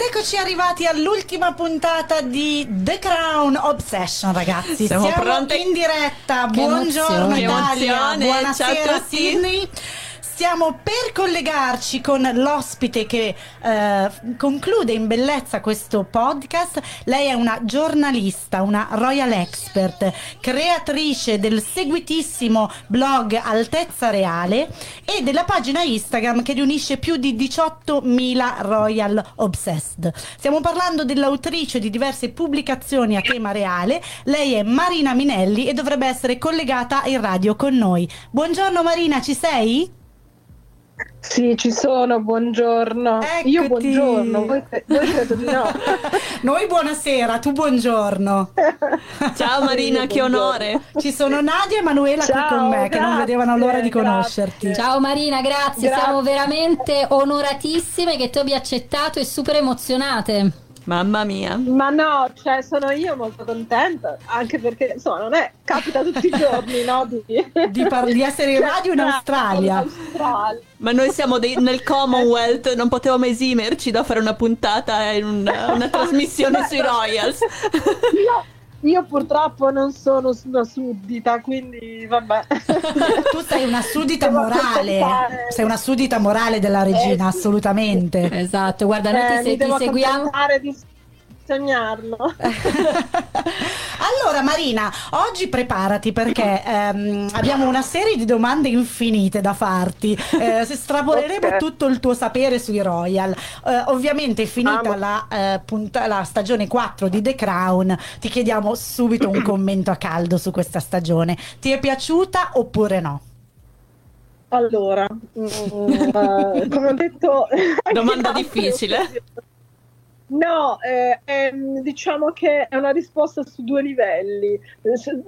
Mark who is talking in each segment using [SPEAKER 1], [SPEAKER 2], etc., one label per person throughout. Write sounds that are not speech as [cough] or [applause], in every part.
[SPEAKER 1] Ed eccoci arrivati all'ultima puntata di The Crown Obsession, ragazzi.
[SPEAKER 2] Siamo,
[SPEAKER 1] Siamo
[SPEAKER 2] pronte?
[SPEAKER 1] in diretta.
[SPEAKER 2] Che
[SPEAKER 1] Buongiorno
[SPEAKER 2] emozione.
[SPEAKER 1] Italia, buonasera
[SPEAKER 2] a tutti.
[SPEAKER 1] Sydney. Stiamo per collegarci con l'ospite che eh, conclude in bellezza questo podcast. Lei è una giornalista, una royal expert, creatrice del seguitissimo blog Altezza Reale e della pagina Instagram che riunisce più di 18.000 royal obsessed. Stiamo parlando dell'autrice di diverse pubblicazioni a tema reale. Lei è Marina Minelli e dovrebbe essere collegata in radio con noi. Buongiorno Marina, ci sei?
[SPEAKER 3] Sì, ci sono, buongiorno. Io
[SPEAKER 1] Eccoti.
[SPEAKER 3] buongiorno, voi, voi credo di no. [laughs]
[SPEAKER 1] Noi buonasera, tu buongiorno. [laughs]
[SPEAKER 2] Ciao Marina,
[SPEAKER 3] Io
[SPEAKER 2] che
[SPEAKER 3] buongiorno.
[SPEAKER 2] onore.
[SPEAKER 1] Ci sono Nadia e Manuela qui
[SPEAKER 3] Ciao,
[SPEAKER 1] con me che non
[SPEAKER 3] grazie,
[SPEAKER 1] vedevano l'ora di
[SPEAKER 3] grazie.
[SPEAKER 1] conoscerti.
[SPEAKER 4] Ciao Marina, grazie.
[SPEAKER 3] Grazie.
[SPEAKER 4] siamo veramente onoratissime che tu abbia accettato e super emozionate.
[SPEAKER 2] Mamma mia.
[SPEAKER 3] Ma no, cioè sono io molto contenta, anche perché insomma non è, capita tutti i giorni, no? Di, [laughs]
[SPEAKER 1] Di, par- di essere in radio in Australia.
[SPEAKER 2] Ma noi siamo dei- nel Commonwealth, non potevamo esimerci da fare una puntata in un- una [laughs] trasmissione sui Royals.
[SPEAKER 3] Io, io purtroppo non sono una suddita, quindi vabbè.
[SPEAKER 1] Tu sei una suddita morale, sei una suddita morale della regina,
[SPEAKER 3] Eh, sì.
[SPEAKER 1] assolutamente.
[SPEAKER 4] Esatto, guarda, noi
[SPEAKER 3] Eh,
[SPEAKER 4] ti, se- ti seguiamo.
[SPEAKER 3] di sognarlo. [laughs]
[SPEAKER 1] allora Marina, oggi preparati perché ehm, abbiamo una serie di domande infinite da farti. Eh, estrapoleremo
[SPEAKER 3] Ok.
[SPEAKER 1] tutto il tuo sapere sui Royal. Eh, ovviamente finita la, eh, punta- la stagione 4 di The Crown, ti chiediamo subito un [clears throat] commento a caldo su questa stagione. Ti è piaciuta oppure no?
[SPEAKER 3] Allora, mm, eh, come ho detto...
[SPEAKER 2] Domanda [laughs] difficile.
[SPEAKER 3] No, eh, ehm, diciamo che è una risposta su due livelli.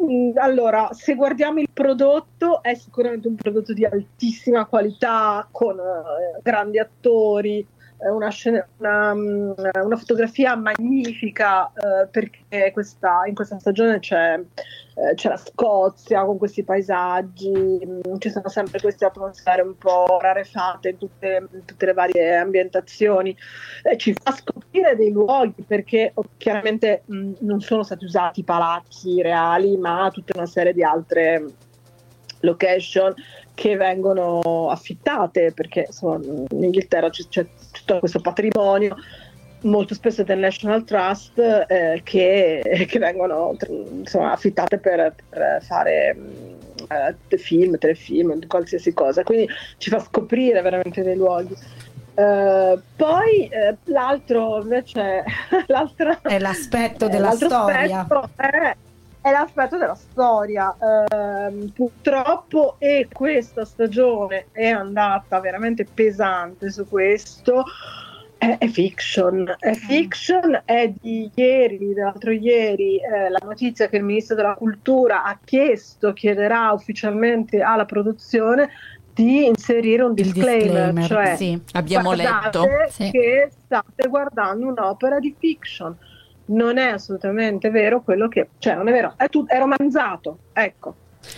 [SPEAKER 3] Mm, Allora, se guardiamo il prodotto, è sicuramente un prodotto di altissima qualità, con eh, grandi attori, una, scena- una, mm, una fotografia magnifica, eh, perché questa- in questa stagione c'è, eh, c'è la Scozia con questi paesaggi, mm, ci sono sempre queste atmosfere un po' rarefatte in tutte, in tutte le varie ambientazioni eh, ci fa scoprire dei luoghi perché oh, chiaramente mh, non sono stati usati palazzi reali, ma tutta una serie di altre location che vengono affittate perché insomma, in Inghilterra c'è, c'è tutto questo patrimonio molto spesso del National Trust eh, che, [laughs] che vengono insomma, affittate per, per fare eh, film, telefilm, qualsiasi cosa quindi ci fa scoprire veramente dei luoghi eh, poi eh, l'altro invece [laughs] l'altra,
[SPEAKER 1] È l'aspetto
[SPEAKER 3] eh,
[SPEAKER 1] della
[SPEAKER 3] l'altro
[SPEAKER 1] storia.
[SPEAKER 3] aspetto è, è l'aspetto della storia Ehm, purtroppo e questa stagione è andata veramente pesante su questo è, è fiction, è fiction, è di ieri, di l'altro ieri, eh, la notizia che il ministro della cultura ha chiesto, chiederà ufficialmente alla produzione di inserire un disclaimer,
[SPEAKER 1] disclaimer,
[SPEAKER 3] cioè
[SPEAKER 1] sì.
[SPEAKER 2] Abbiamo letto.
[SPEAKER 4] Sì.
[SPEAKER 3] che state guardando un'opera di fiction. Non è assolutamente vero quello che, cioè non è vero, è, tu- è romanzato, ecco.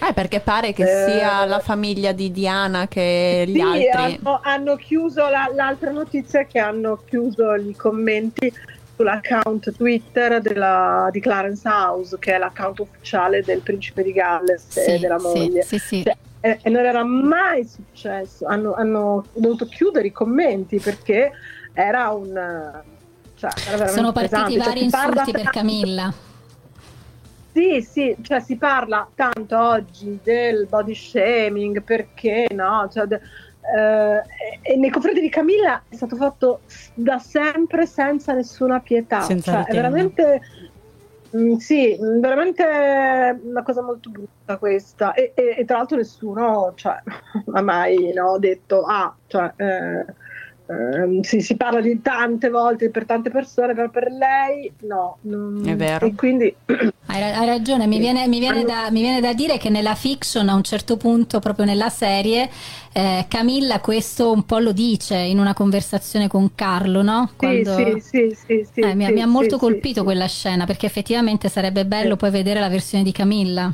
[SPEAKER 2] Eh, perché pare che
[SPEAKER 3] Eh,
[SPEAKER 2] sia la famiglia di Diana che gli
[SPEAKER 3] Sì,
[SPEAKER 2] altri.
[SPEAKER 3] hanno, hanno chiuso la- l'altra notizia è che hanno chiuso i commenti sull'account Twitter della- di Clarence House, che è l'account ufficiale del principe di Galles e
[SPEAKER 4] Sì,
[SPEAKER 3] della
[SPEAKER 4] sì,
[SPEAKER 3] moglie.
[SPEAKER 4] sì, sì.
[SPEAKER 3] Cioè, e, e non era mai successo, hanno, hanno dovuto chiudere i commenti perché era un... Cioè,
[SPEAKER 4] Sono partiti
[SPEAKER 3] pesante. Cioè,
[SPEAKER 4] vari
[SPEAKER 3] parla
[SPEAKER 4] insulti per
[SPEAKER 3] tanto-
[SPEAKER 4] Camilla.
[SPEAKER 3] Sì, sì, cioè si parla tanto oggi del body shaming perché no? Cioè, de- eh, e, e nei confronti di Camilla è stato fatto da sempre senza nessuna pietà.
[SPEAKER 1] Senza
[SPEAKER 3] Cioè, è veramente. mm, sì, mm, veramente una cosa molto brutta questa. E, e- e tra l'altro nessuno cioè, [laughs] ha mai no, detto, ah, cioè, eh, ehm, sì, si parla di tante volte per tante persone, però per lei no. non-
[SPEAKER 2] È vero.
[SPEAKER 3] E quindi [clears throat]
[SPEAKER 4] Hai, hai ragione, mi viene, mi viene da, mi viene da dire che nella fiction a un certo punto, proprio nella serie, eh, Camilla questo un po' lo dice in una conversazione con Carlo, no? Quando-
[SPEAKER 3] Sì, sì, sì, sì, sì,
[SPEAKER 4] Eh, mi,
[SPEAKER 3] sì,
[SPEAKER 4] mi ha molto
[SPEAKER 3] sì,
[SPEAKER 4] colpito
[SPEAKER 3] sì,
[SPEAKER 4] quella scena perché effettivamente sarebbe bello
[SPEAKER 3] Sì.
[SPEAKER 4] poi vedere la versione di Camilla.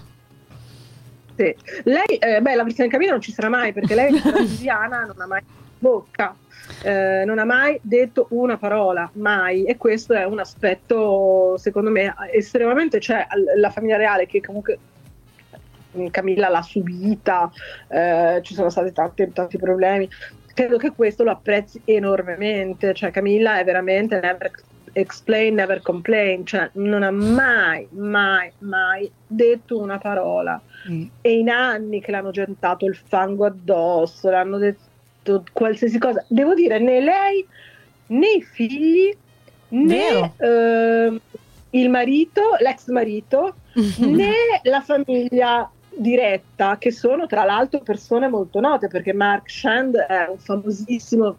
[SPEAKER 3] sì. Lei, eh, beh, la versione di Camilla non ci sarà mai perché lei è brasiliana, [laughs] non ha mai bocca. Eh, non ha mai detto una parola, mai, e questo è un aspetto secondo me estremamente, cioè la famiglia reale che comunque Camilla l'ha subita, eh, ci sono stati tanti, tanti problemi, credo che questo lo apprezzi enormemente, cioè Camilla è veramente never explain, never complain, cioè non ha mai, mai, mai detto una parola. Mm. e in anni che l'hanno gettato il fango addosso, l'hanno detto qualsiasi cosa, devo dire né lei né i figli né eh, il marito, l'ex marito [laughs] né la famiglia diretta, che sono tra l'altro persone molto note, perché Mark Shand è un famosissimo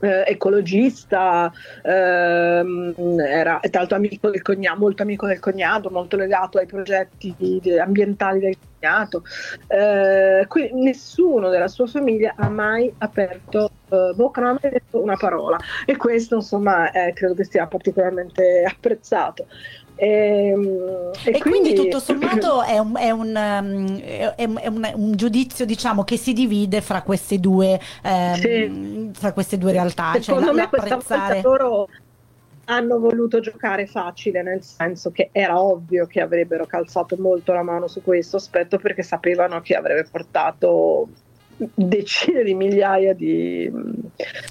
[SPEAKER 3] eh, ecologista, ehm, era tra l'altro amico del cognato, molto amico del cognato, molto legato ai progetti ambientali del cognato. Eh, qui nessuno della sua famiglia ha mai aperto eh, bocca, non ha mai detto una parola e questo insomma credo che sia particolarmente apprezzato.
[SPEAKER 1] E, ehm, e, e quindi, quindi, tutto sommato è, un, è, un, è, è un, un, giudizio diciamo che si divide fra queste due, ehm, sì. fra queste due realtà.
[SPEAKER 3] Cioè Secondo cioè, me questa volta loro hanno voluto giocare facile, nel senso che era ovvio che avrebbero calzato molto la mano su questo aspetto perché sapevano che avrebbe portato decine di migliaia di,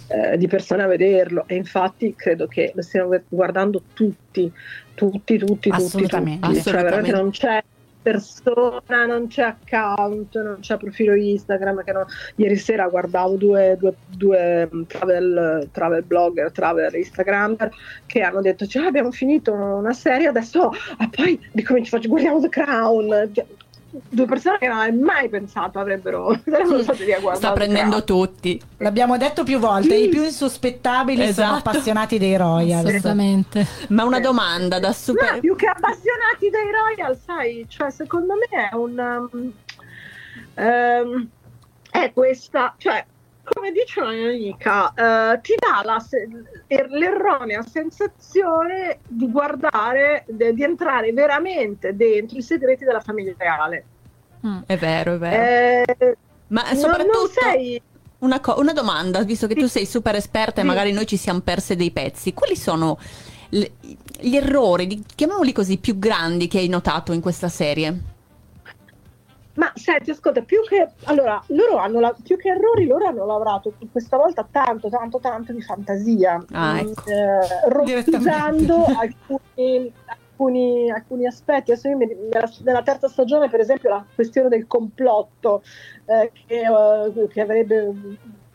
[SPEAKER 3] eh, di, persone a vederlo. E infatti credo che lo stiano guardando tutti, tutti, tutti,
[SPEAKER 1] assolutamente,
[SPEAKER 3] tutti, Cioè, veramente non c'è persona, non c'è account, non c'è profilo Instagram. Che non... Ieri sera guardavo due, due, due travel, travel, blogger, travel Instagrammer che hanno detto: cioè, abbiamo finito una serie, adesso ah, poi dico, ci faccio, guardiamo The Crown due persone che non hai mai pensato avrebbero [laughs] sarebbero state lì a guardare.
[SPEAKER 2] Sta prendendo tutti.
[SPEAKER 1] L'abbiamo detto più volte, sì. i più insospettabili esatto. sono appassionati dei Royal.
[SPEAKER 2] Assolutamente. Ma una domanda da super...
[SPEAKER 3] No, più che appassionati dei Royal, sai, cioè secondo me è un... Um, um, è questa, cioè come dice una mia amica, uh, ti dà la, er, l'erronea sensazione di guardare, de, di entrare veramente dentro i segreti della famiglia reale.
[SPEAKER 2] Mm, è vero, è vero. Eh, Ma soprattutto... Non, sei... Una, co- una, domanda, visto che sì. tu sei super esperta sì. e magari noi ci siamo perse dei pezzi, quali sono gli errori, chiamiamoli così, più grandi che hai notato in questa serie?
[SPEAKER 3] Senti, ascolta, più che allora, loro hanno la, più che errori, loro hanno lavorato questa volta tanto, tanto, tanto di fantasia,
[SPEAKER 2] ah, ecco.
[SPEAKER 3] eh, [laughs] alcuni, alcuni, alcuni, aspetti. Adesso io nella, nella, terza stagione, per esempio, la questione del complotto eh, che, uh, che, avrebbe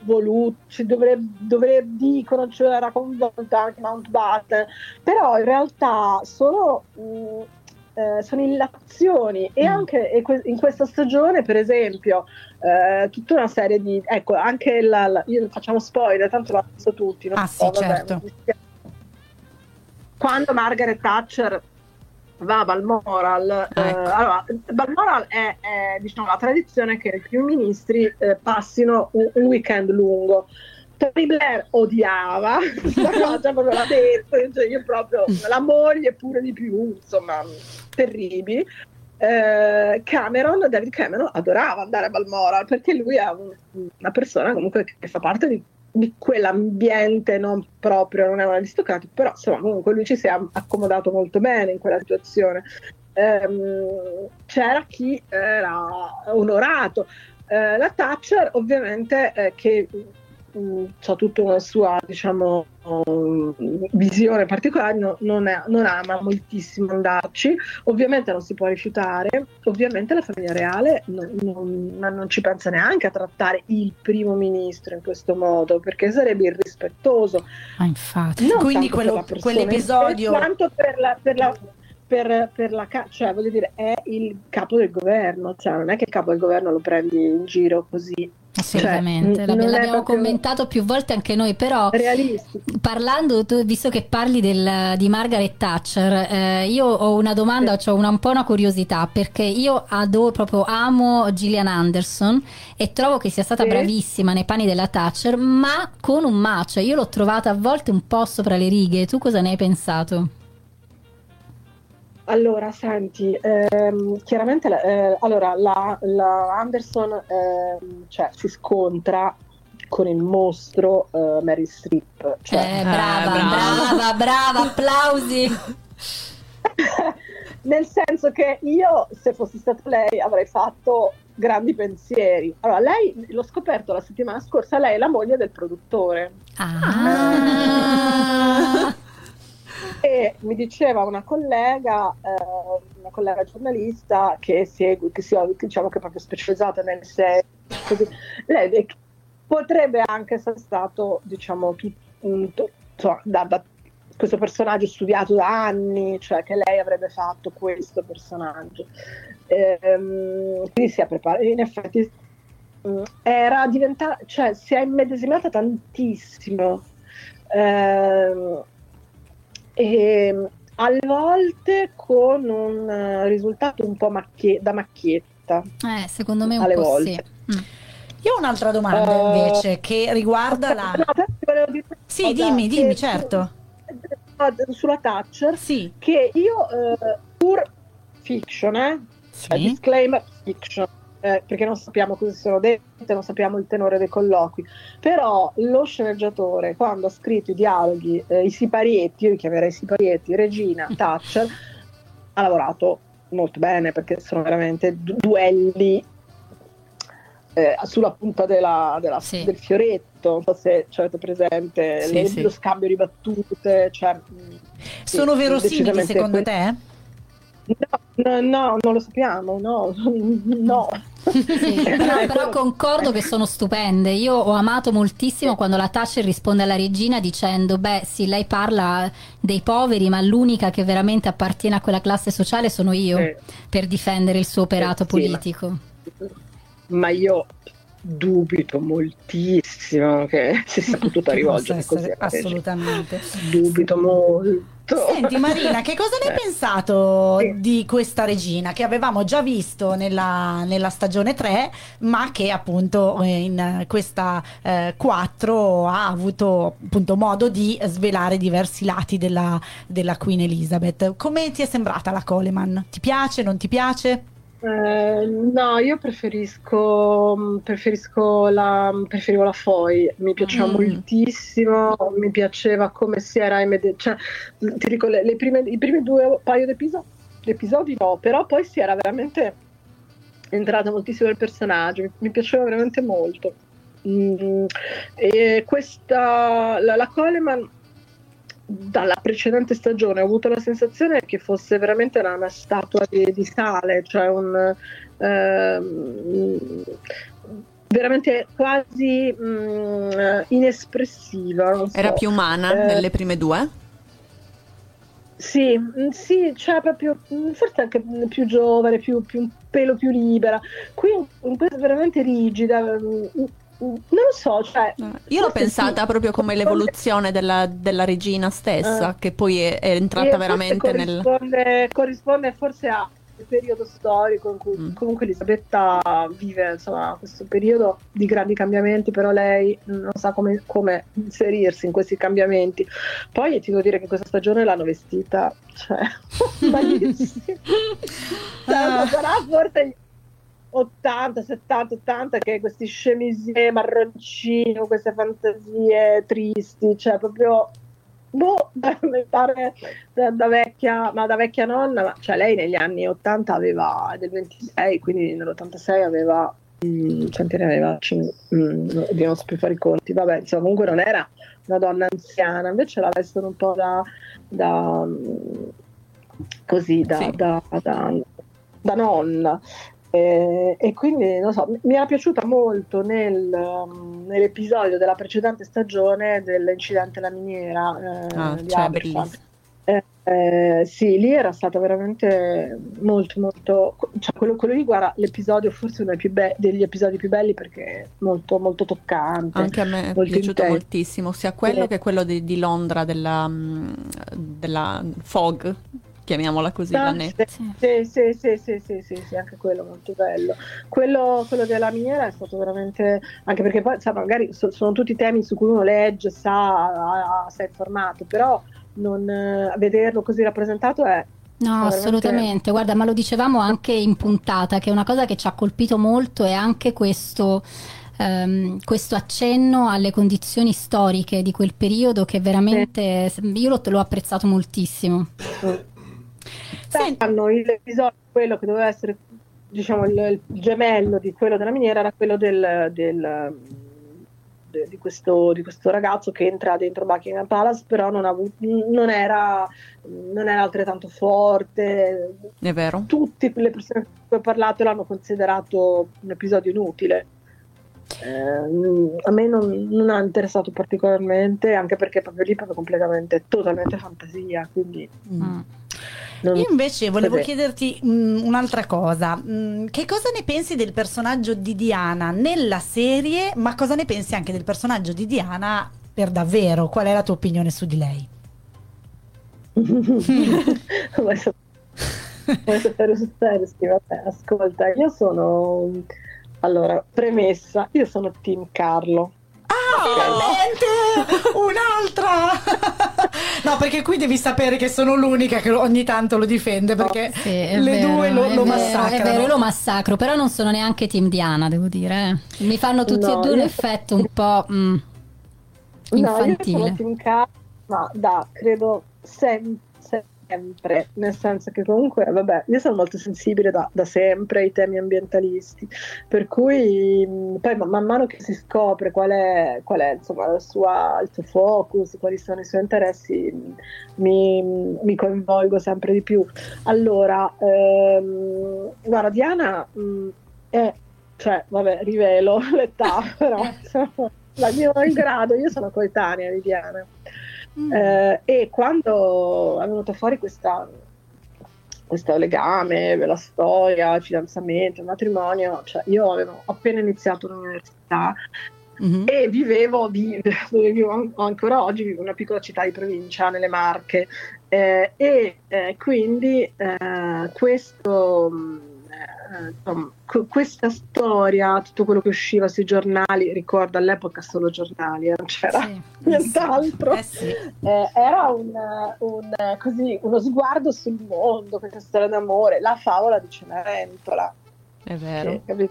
[SPEAKER 3] voluto, ci dovrebbe, dovrebbe, dicono, cioè era coinvolta anche Mountbatten, però in realtà sono. Mh, eh, sono illazioni e mm. anche in questa stagione per esempio eh, tutta una serie di ecco anche la, la io facciamo spoiler tanto l'hanno visto tutti
[SPEAKER 1] ah so, sì vabbè, certo
[SPEAKER 3] quando Margaret Thatcher va a Balmoral ecco. eh, allora Balmoral è, è diciamo la tradizione che i primi ministri eh, passino un, un weekend lungo Tony Blair odiava [laughs] questa cosa, proprio l'ha detto, cioè io proprio, la moglie pure di più, insomma, terribili. Eh, Cameron, David Cameron adorava andare a Balmoral perché lui è un, una persona comunque che fa parte di, di, quell'ambiente non proprio, non è un aristocratico, però insomma comunque lui ci si è accomodato molto bene in quella situazione. Eh, c'era chi era onorato. Eh, la Thatcher ovviamente eh, che ha tutta una sua diciamo, visione particolare, no, non, è, non, ama moltissimo andarci, ovviamente non si può rifiutare, ovviamente la famiglia reale non, non, non, ci pensa neanche a trattare il primo ministro in questo modo, perché sarebbe irrispettoso.
[SPEAKER 1] Ah, infatti, quindi quello, quell'episodio...
[SPEAKER 3] Quanto per la, per la per, per, la cioè voglio dire è il capo del governo cioè non è che il capo del governo lo prendi in giro così
[SPEAKER 4] Assolutamente, cioè, l'abbiamo, commentato più volte anche noi, però parlando, tu, visto che parli del, di Margaret Thatcher, eh, io ho una domanda, sì. ho una, un po' una curiosità, perché io adoro, proprio amo Gillian Anderson e trovo che sia stata sì. bravissima nei panni della Thatcher, ma con un ma, cioè io l'ho trovata a volte un po' sopra le righe, tu cosa ne hai pensato?
[SPEAKER 3] Allora, senti, ehm, chiaramente eh, allora, la, la Anderson ehm, cioè, si scontra con il mostro uh, Mary Streep.
[SPEAKER 4] Cioè, eh, brava, brava, brava, brava, applausi. [laughs]
[SPEAKER 3] Nel senso che io, se fossi stata lei, avrei fatto grandi pensieri. Allora, lei, l'ho scoperto la settimana scorsa, lei è la moglie del produttore.
[SPEAKER 4] Ah.
[SPEAKER 3] E mi diceva una collega, eh, una collega giornalista che segue, che si diciamo che è proprio specializzata nel serie, così, lei potrebbe anche essere stato, diciamo, tutto, insomma, da, da, questo personaggio studiato da anni, cioè che lei avrebbe fatto questo personaggio. Ehm, quindi si è preparata, in effetti mm, era diventata, cioè si è immedesimata tantissimo. Ehm, e alle volte con un risultato un po' macchie- da macchietta.
[SPEAKER 4] Eh, secondo me un po' volte. sì. Mm.
[SPEAKER 1] Io ho un'altra domanda uh, invece che riguarda la... No, sì, dimmi, dimmi, certo.
[SPEAKER 3] Sulla Thatcher,
[SPEAKER 1] sì.
[SPEAKER 3] che io, uh, pur fiction, eh? Sì. disclaimer, fiction, eh, perché non sappiamo cosa sono dette, non sappiamo il tenore dei colloqui, però lo sceneggiatore quando ha scritto i dialoghi, eh, i siparietti, io li chiamerei siparietti, Regina, Thatcher, ha lavorato molto bene perché sono veramente duelli eh, sulla punta della, della, sì. del fioretto, non so se avete presente sì, le, sì. lo scambio di battute. Cioè,
[SPEAKER 1] Sono verosimili secondo te?
[SPEAKER 3] No, no, non lo sappiamo, no, [laughs] no.
[SPEAKER 4] Sì, però, però, concordo che sono stupende. Io ho amato moltissimo quando la Thatcher risponde alla regina dicendo: Beh, sì, lei parla dei poveri, ma l'unica che veramente appartiene a quella classe sociale sono io sì. per difendere il suo operato sì, politico.
[SPEAKER 3] Ma, ma io dubito moltissimo che si sia potuta rivolgere così.
[SPEAKER 1] Assolutamente.
[SPEAKER 3] Dubito molto.
[SPEAKER 1] Senti Marina, che cosa ne hai eh. pensato sì. di questa regina che avevamo già visto nella, nella stagione 3, ma che appunto eh, in questa eh, 4 ha avuto appunto modo di svelare diversi lati della, della Queen Elizabeth. Come ti è sembrata la Coleman? Ti piace, non ti piace?
[SPEAKER 3] Eh, no, io preferisco, preferisco la, preferivo la Foy, mi piaceva mm. moltissimo, mi piaceva come si era cioè, ti dico, le, le prime, i primi due paio di episodi, episodi no, però poi si era veramente entrata moltissimo nel personaggio, mi, mi piaceva veramente molto. Mm, e questa, la, la Coleman dalla precedente stagione ho avuto la sensazione che fosse veramente una, una statua di, di, sale, cioè un ehm, veramente quasi mh, mm, inespressiva. So.
[SPEAKER 2] Era più umana eh, nelle prime due?
[SPEAKER 3] Sì, mm, sì, cioè proprio mm, forse anche più giovane, più, più un pelo più libera. Qui in veramente rigida, non lo so, cioè,
[SPEAKER 2] io l'ho pensata sì. proprio come l'evoluzione della, della regina stessa, uh, che poi è, è entrata veramente
[SPEAKER 3] corrisponde, nel... Corrisponde forse al periodo storico in cui mm. comunque Elisabetta vive insomma, questo periodo di grandi cambiamenti, però lei non sa come, come inserirsi in questi cambiamenti. Poi ti devo dire che questa stagione l'hanno vestita, cioè, [laughs] [laughs] malissimo. ah. Sarà forse 80, 70, 80 che questi chemisier marroncini, queste fantasie tristi, cioè proprio boh, [laughs] da, da, da, vecchia, ma da vecchia nonna, ma, cioè lei negli anni 80 aveva del 26, quindi nell'86 aveva mm, quanti ne aveva? Mm, non so più fare i conti, vabbè, insomma, comunque non era una donna anziana, invece la vestono un po' da, da così, da, sì. da, da, da nonna. E, e, quindi non so, mi era piaciuta molto nel, um, nell'episodio della precedente stagione dell'incidente alla miniera eh, ah, di cioè, eh, eh, sì, lì era stata veramente molto, molto. Cioè, quello, quello lì, guarda, l'episodio forse uno be- degli episodi più belli perché è molto, molto toccante.
[SPEAKER 2] Anche a me è piaciuto intenso. moltissimo, sia quello che quello di, di Londra, della, mm, della Fog chiamiamola così,
[SPEAKER 3] ah, Vanetta. Sì, sì, sì, sì, sì, sì, sì, anche quello molto bello. Quello, quello della miniera è stato veramente, anche perché poi sa, magari so, sono tutti temi su cui uno legge, sa, sei informato, però non, eh, vederlo così rappresentato è
[SPEAKER 4] No, assolutamente. Guarda, ma lo dicevamo anche in puntata, che una cosa che ci ha colpito molto è anche questo, ehm, questo accenno alle condizioni storiche di quel periodo che veramente io l'ho, l'ho apprezzato moltissimo. Mm.
[SPEAKER 3] Sanno l'episodio, quello che doveva essere diciamo il, il, gemello di quello della miniera era quello del, del de, di, questo, di, questo, ragazzo che entra dentro Buckingham Palace, però non, avuto, non, era, non, era, altrettanto forte.
[SPEAKER 2] È vero.
[SPEAKER 3] Tutte le persone con cui ho parlato l'hanno considerato un episodio inutile. Eh, a me non, non, ha interessato particolarmente, anche perché proprio lì proprio completamente, totalmente fantasia. Quindi. Mm.
[SPEAKER 1] Non Io invece volevo Vabbè. chiederti mh, mm, un'altra cosa. Mh, mm, che cosa ne pensi del personaggio di Diana nella serie, ma cosa ne pensi anche del personaggio di Diana per davvero? Qual è la tua opinione su di lei? [laughs]
[SPEAKER 3] Vuoi sapere su Cersei? Vabbè, ascolta, io sono... Allora, premessa, io sono Team Carlo.
[SPEAKER 1] Ah, finalmente! Un'altra! [laughs] no, perché qui devi sapere che sono l'unica che ogni tanto lo difende perché sì, le vero, due lo, lo massacrano.
[SPEAKER 4] È vero, io lo massacro, però non sono neanche team Diana, devo dire. Eh. Mi fanno tutti no, e due un effetto un po' mm, infantile. No, io sono
[SPEAKER 3] team K, ma da, credo, sempre sempre, nel senso che comunque, vabbè, io sono molto sensibile da, da sempre ai temi ambientalisti, per cui poi man mano che si scopre qual è, qual è insomma, sua, il suo focus, quali sono i suoi interessi, mi, mi coinvolgo sempre di più. Allora, ehm, guarda, Diana mh, è, cioè, vabbè, rivelo [laughs] l'età, però [laughs] insomma, la mia grado, io sono coetanea di Diana. Mm. Eh, e quando è venuto fuori questa, questo legame, la storia, il fidanzamento, il matrimonio, cioè io avevo appena iniziato l'università mm-hmm. e vivevo di, [laughs] dove vivo ancora oggi, vivo in una piccola città di provincia nelle Marche eh, e eh, quindi eh, insomma, questa storia, tutto quello che usciva sui giornali, ricordo all'epoca solo giornali, eh, non c'era [laughs] sì, nient'altro, eh sì. eh, era un, un, così, uno sguardo sul mondo, questa storia d'amore, la favola di Cenerentola.
[SPEAKER 2] È vero.
[SPEAKER 3] Sì,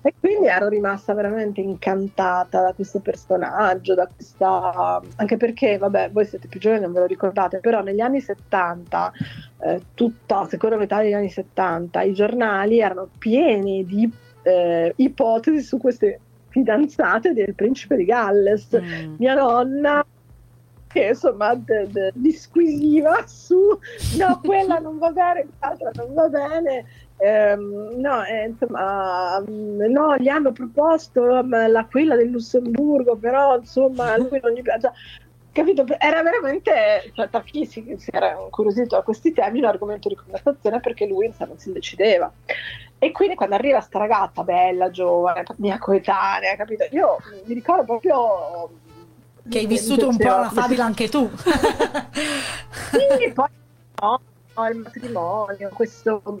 [SPEAKER 3] e quindi ero rimasta veramente incantata da questo personaggio, da questa... anche perché, vabbè, voi siete più giovani, non ve lo ricordate, però negli anni 70, eh, tutta la seconda metà degli anni 70, i giornali erano pieni di eh, ipotesi su queste fidanzate del principe di Galles. Mm. Mia nonna che insomma d- d- disquisiva su no quella non va bene l'altra non va bene ehm, no eh, insomma mm, no gli hanno proposto um, la quella del Lussemburgo però insomma lui non gli piace. Capito? Era veramente cioè, da chi si, si era incuriosito a questi temi un argomento di conversazione perché lui insomma, non si decideva. E quindi quando arriva sta ragazza bella, giovane, mia coetanea, capito? Io mi ricordo proprio
[SPEAKER 1] che hai vissuto un po' la fabila anche tu.
[SPEAKER 3] sì, poi no, no, il matrimonio, questo,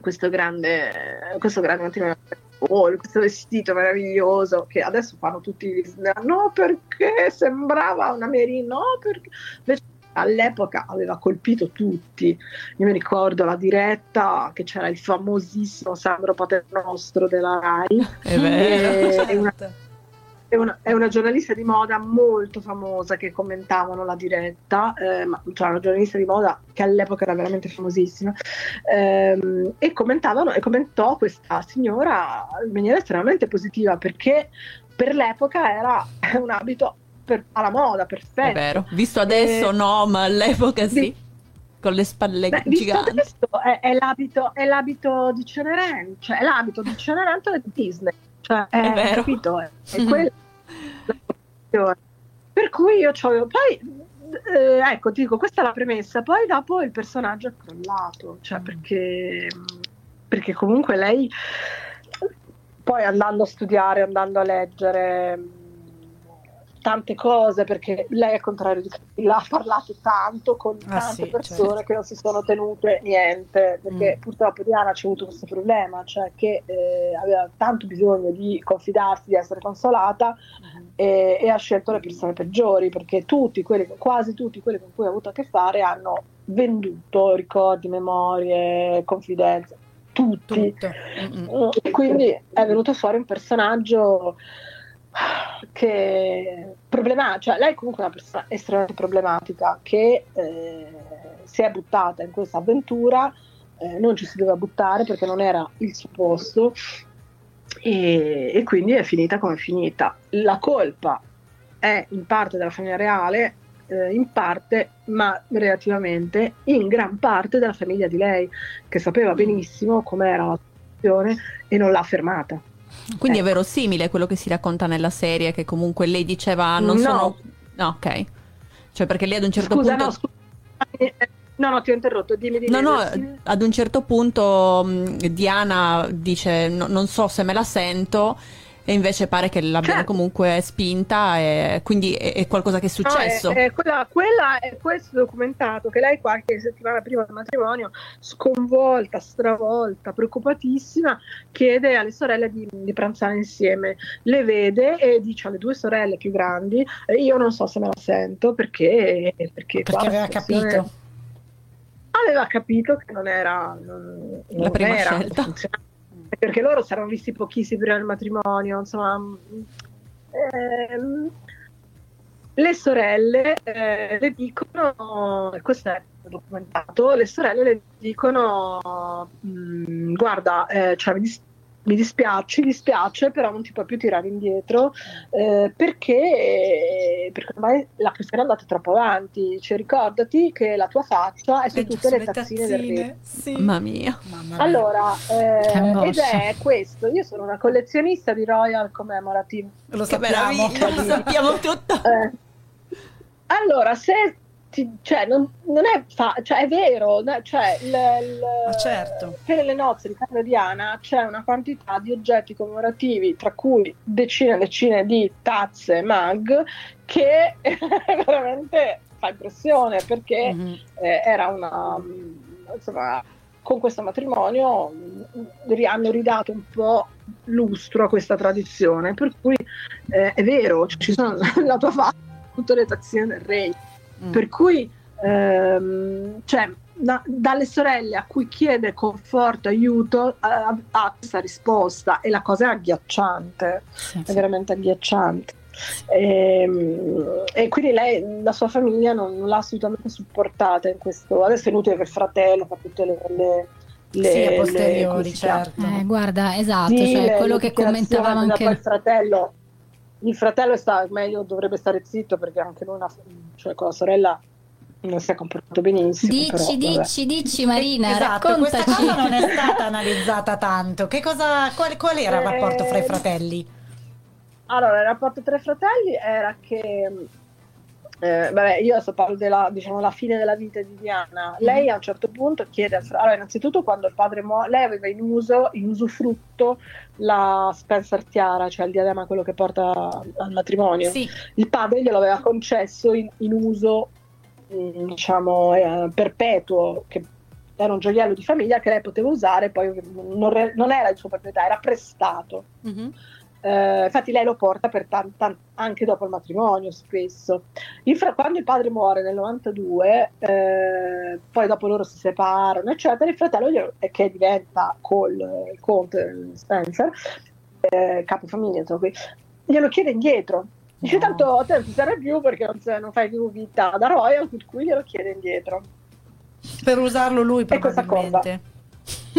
[SPEAKER 3] questo, grande, questo grande matrimonio, oh, questo vestito meraviglioso che adesso fanno tutti. No, perché sembrava una Merino, no, perché... Invece all'epoca aveva colpito tutti. Io mi ricordo la diretta che c'era il famosissimo Sandro Paternostro della Rai.
[SPEAKER 2] È vero.
[SPEAKER 3] E, certo. una è una, è una, giornalista di moda molto famosa che commentavano la diretta, eh, ma, cioè una giornalista di moda che all'epoca era veramente famosissima, ehm, e commentavano e commentò questa signora in maniera estremamente positiva perché per l'epoca era [laughs] un abito per, alla moda, perfetto. È
[SPEAKER 2] vero, visto adesso eh, no, ma all'epoca sì. Di, con le spalle beh, giganti.
[SPEAKER 3] È, è, l'abito, è l'abito di Cenerentola, cioè è l'abito di Cenerentola di Disney. Cioè, è, vero. Capito? È, [laughs] è mm-hmm. Per cui io c'avevo. Poi, eh, ecco, ti dico, questa è la premessa. Poi dopo il personaggio è crollato, cioè mm. perché, perché comunque lei, poi andando a studiare, andando a leggere tante cose perché lei al contrario di Camilla ha parlato tanto con ah, tante sì, persone certo. che non si sono tenute niente perché mm. purtroppo Diana ha avuto questo problema cioè che eh, aveva tanto bisogno di confidarsi di essere consolata mm. e, e, ha scelto le persone peggiori perché tutti quelli, quasi tutti quelli con cui ha avuto a che fare hanno venduto ricordi, memorie, confidenze tutti. E quindi è venuto fuori un personaggio che problematica, cioè lei comunque è una persona estremamente problematica che eh, si è buttata in questa avventura, eh, non ci si doveva buttare perché non era il suo posto e, e quindi è finita come è finita. La colpa è in parte della famiglia reale, eh, in parte, ma relativamente in gran parte della famiglia di lei, che sapeva benissimo com'era la situazione e non l'ha fermata.
[SPEAKER 2] Quindi ecco. è verosimile quello che si racconta nella serie, che comunque lei diceva non no. sono... No, ok. Cioè perché lei ad un certo
[SPEAKER 3] scusa,
[SPEAKER 2] punto...
[SPEAKER 3] No, scusa. No, no, ti ho interrotto, dimmi, dimmi.
[SPEAKER 2] No, no, ad un certo punto Diana dice no, non so se me la sento e invece pare che l'abbiano certo. comunque spinta e quindi è, è, qualcosa che è successo.
[SPEAKER 3] No, è, è quella, quella, è questo documentato che lei qualche settimana prima del matrimonio, sconvolta, stravolta, preoccupatissima, chiede alle sorelle di, di pranzare insieme. Le vede e dice alle due sorelle più grandi, io non so se me la sento perché...
[SPEAKER 1] Perché, perché aveva capito.
[SPEAKER 3] Aveva capito che non era... Non,
[SPEAKER 2] la non prima era scelta
[SPEAKER 3] perché loro si erano visti pochissimi prima del matrimonio, insomma. Ehm, le sorelle eh, le dicono, questo è documentato, le sorelle le dicono, mm, guarda, eh, cioè, mi, dis- mi dispiace, ci dispiace, però non ti puoi più tirare indietro eh, perché, perché ormai la questione è andata troppo avanti. Cioè, ricordati che la tua faccia è su tutte le tazzine, tazzine del re.
[SPEAKER 2] Sì. Mamma mia. Mamma
[SPEAKER 3] mia. Allora, eh, ed è questo. Io sono una collezionista di Royal Commemorative.
[SPEAKER 2] Lo sappiamo, lo [laughs] sappiamo tutto. Eh,
[SPEAKER 3] allora, se ti, cioè, non, non è, fa- cioè, è vero, cioè, l, l,
[SPEAKER 1] certo.
[SPEAKER 3] per le nozze di Carlo Diana c'è una quantità di oggetti commemorativi, tra cui decine e decine di tazze mug, che [laughs] veramente fa impressione perché mm-hmm. eh, era una insomma con questo matrimonio hanno ridato un po' lustro a questa tradizione per cui eh, è vero ci sono [laughs] la tua faccia tutte le tazzine del re Mm. Per cui, ehm, cioè, da, dalle sorelle a cui chiede conforto, aiuto, ha questa risposta e la cosa è agghiacciante, sì, è veramente agghiacciante. E, ehm, e, quindi lei, la sua famiglia non, non, l'ha assolutamente supportata in questo. Adesso è inutile che il fratello fa tutte le, le
[SPEAKER 1] le, sì, a posteriori, certo.
[SPEAKER 4] Eh, guarda, esatto, sì, cioè, quello che commentavamo anche
[SPEAKER 3] il fratello il fratello sta, meglio dovrebbe stare zitto perché anche lui, una, cioè con la sorella non si è comportato benissimo.
[SPEAKER 4] Dici,
[SPEAKER 3] però,
[SPEAKER 4] dici, dici Marina,
[SPEAKER 1] esatto,
[SPEAKER 4] raccontaci.
[SPEAKER 1] Questa cosa non è stata analizzata tanto. Che cosa, qual, qual era il rapporto fra i fratelli?
[SPEAKER 3] Allora, il rapporto tra i fratelli era che eh, vabbè, io adesso parlo della diciamo, fine della vita di Diana. Mhm. Lei a un certo punto chiede al fratello, allora, innanzitutto quando il padre muore, lei aveva in uso, in usufrutto la Spencer Tiara, cioè il diadema, quello che porta al matrimonio.
[SPEAKER 1] Sì.
[SPEAKER 3] Il padre glielo aveva concesso in, in uso, mm, diciamo, eh, perpetuo, che era un gioiello di famiglia che lei poteva usare, poi non, re, non era il suo proprietà, era prestato. Mm-hmm. Uh, infatti lei lo porta per tan- tan- anche dopo il matrimonio spesso. Fra- quando il padre muore nel 92, eh, poi dopo loro si separano, eccetera, il fratello glielo, che diventa col conte Spencer, eh, capofamiglia, insomma, glielo chiede indietro. Dice no. tanto te non ti serve più perché non, non, fai più vita da royal, per cui glielo chiede indietro.
[SPEAKER 1] Per usarlo lui probabilmente.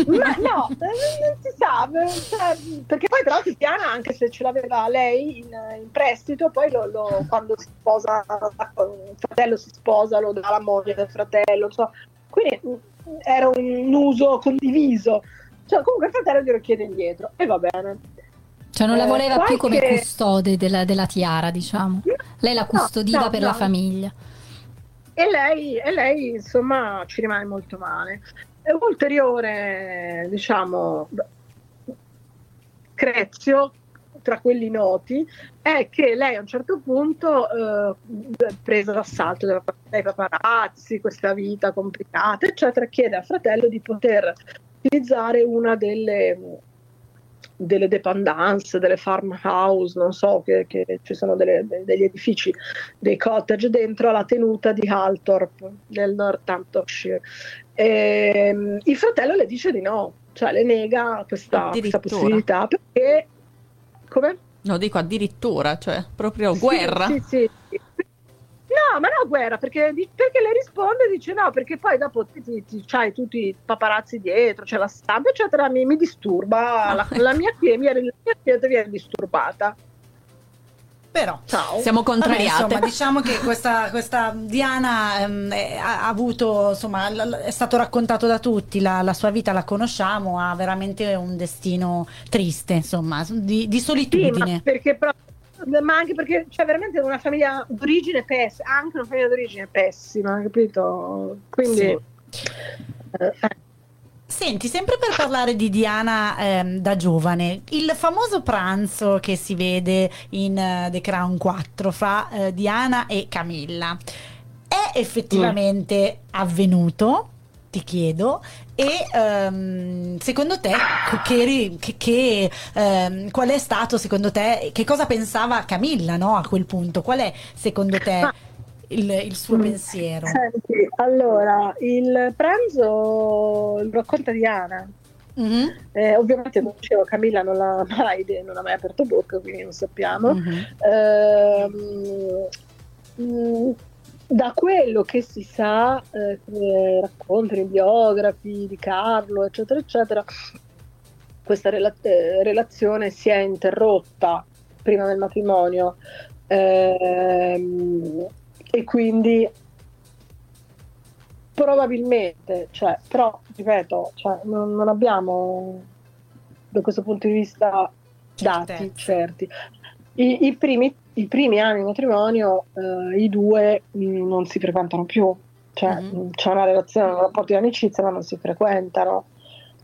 [SPEAKER 3] Ma no, non si sa, cioè, perché poi tra l'altro Tiana, anche se ce l'aveva lei in, in prestito, poi lo, lo, quando si sposa, il fratello si sposa, lo dà alla moglie del fratello, so. quindi mm, era un uso condiviso. Cioè, comunque il fratello glielo chiede indietro e va bene.
[SPEAKER 4] Cioè non la eh, voleva eh, più come custode della, della, tiara, diciamo. Lei la custodiva no, no, per no. la famiglia.
[SPEAKER 3] E lei, e lei, insomma, ci rimane molto male. E ulteriore, diciamo, crezio tra quelli noti è che lei a un certo punto, eh, presa d'assalto dai paparazzi, questa vita complicata, eccetera, chiede al fratello di poter utilizzare una delle, delle dependance, delle farmhouse, non so, che, che ci sono delle, degli edifici, dei cottage dentro la tenuta di Haltorp nel Northamptonshire e, ehm, il fratello le dice di no, cioè le nega questa, questa possibilità perché come?
[SPEAKER 2] No, dico addirittura, cioè proprio guerra.
[SPEAKER 3] Sì, sì, sì. No, ma no guerra, perché, perché le risponde e dice no, perché poi dopo ti, ti, ti c'hai tutti i paparazzi dietro, c'è la stampa, eccetera, mi, mi disturba, la, la, mia quiete viene, viene disturbata.
[SPEAKER 1] Però
[SPEAKER 2] Ciao. siamo contrariate.
[SPEAKER 1] Vabbè, insomma, [laughs] diciamo che questa, questa Diana ehm, ha avuto, insomma, è stato raccontato da tutti, la, la, sua vita la conosciamo, ha veramente un destino triste, insomma, di, di solitudine.
[SPEAKER 3] Sì, ma perché proprio ma anche perché c'è veramente una famiglia d'origine pessima, anche una famiglia d'origine pessima, capito? Quindi... Sì.
[SPEAKER 1] Eh, Senti, sempre per parlare di Diana ehm, da giovane, il famoso pranzo che si vede in uh, The Crown 4 fra uh, Diana e Camilla è effettivamente mm. avvenuto? Ti chiedo. E um, secondo te, che, che, che, um, qual è stato secondo te, che cosa pensava Camilla no, a quel punto? Qual è secondo te il, il suo mm. pensiero?
[SPEAKER 3] Senti, allora, il pranzo lo racconta Diana. Mm-hmm. Eh, ovviamente non dicevo, Camilla non l'ha mai, non ha mai aperto bocca, quindi non sappiamo. Mm-hmm. Eh, da quello che si sa, eh, come raccontano i biografi di Carlo, eccetera, eccetera, questa rela- eh, relazione si è interrotta prima del matrimonio ehm, e quindi probabilmente, cioè, però, ripeto, cioè, non, non, abbiamo da questo punto di vista dati certi. I, i primi i primi anni di matrimonio eh, i due mh, mm, non si frequentano più, cioè mm-hmm. c'è una relazione, un rapporto di amicizia, ma non si frequentano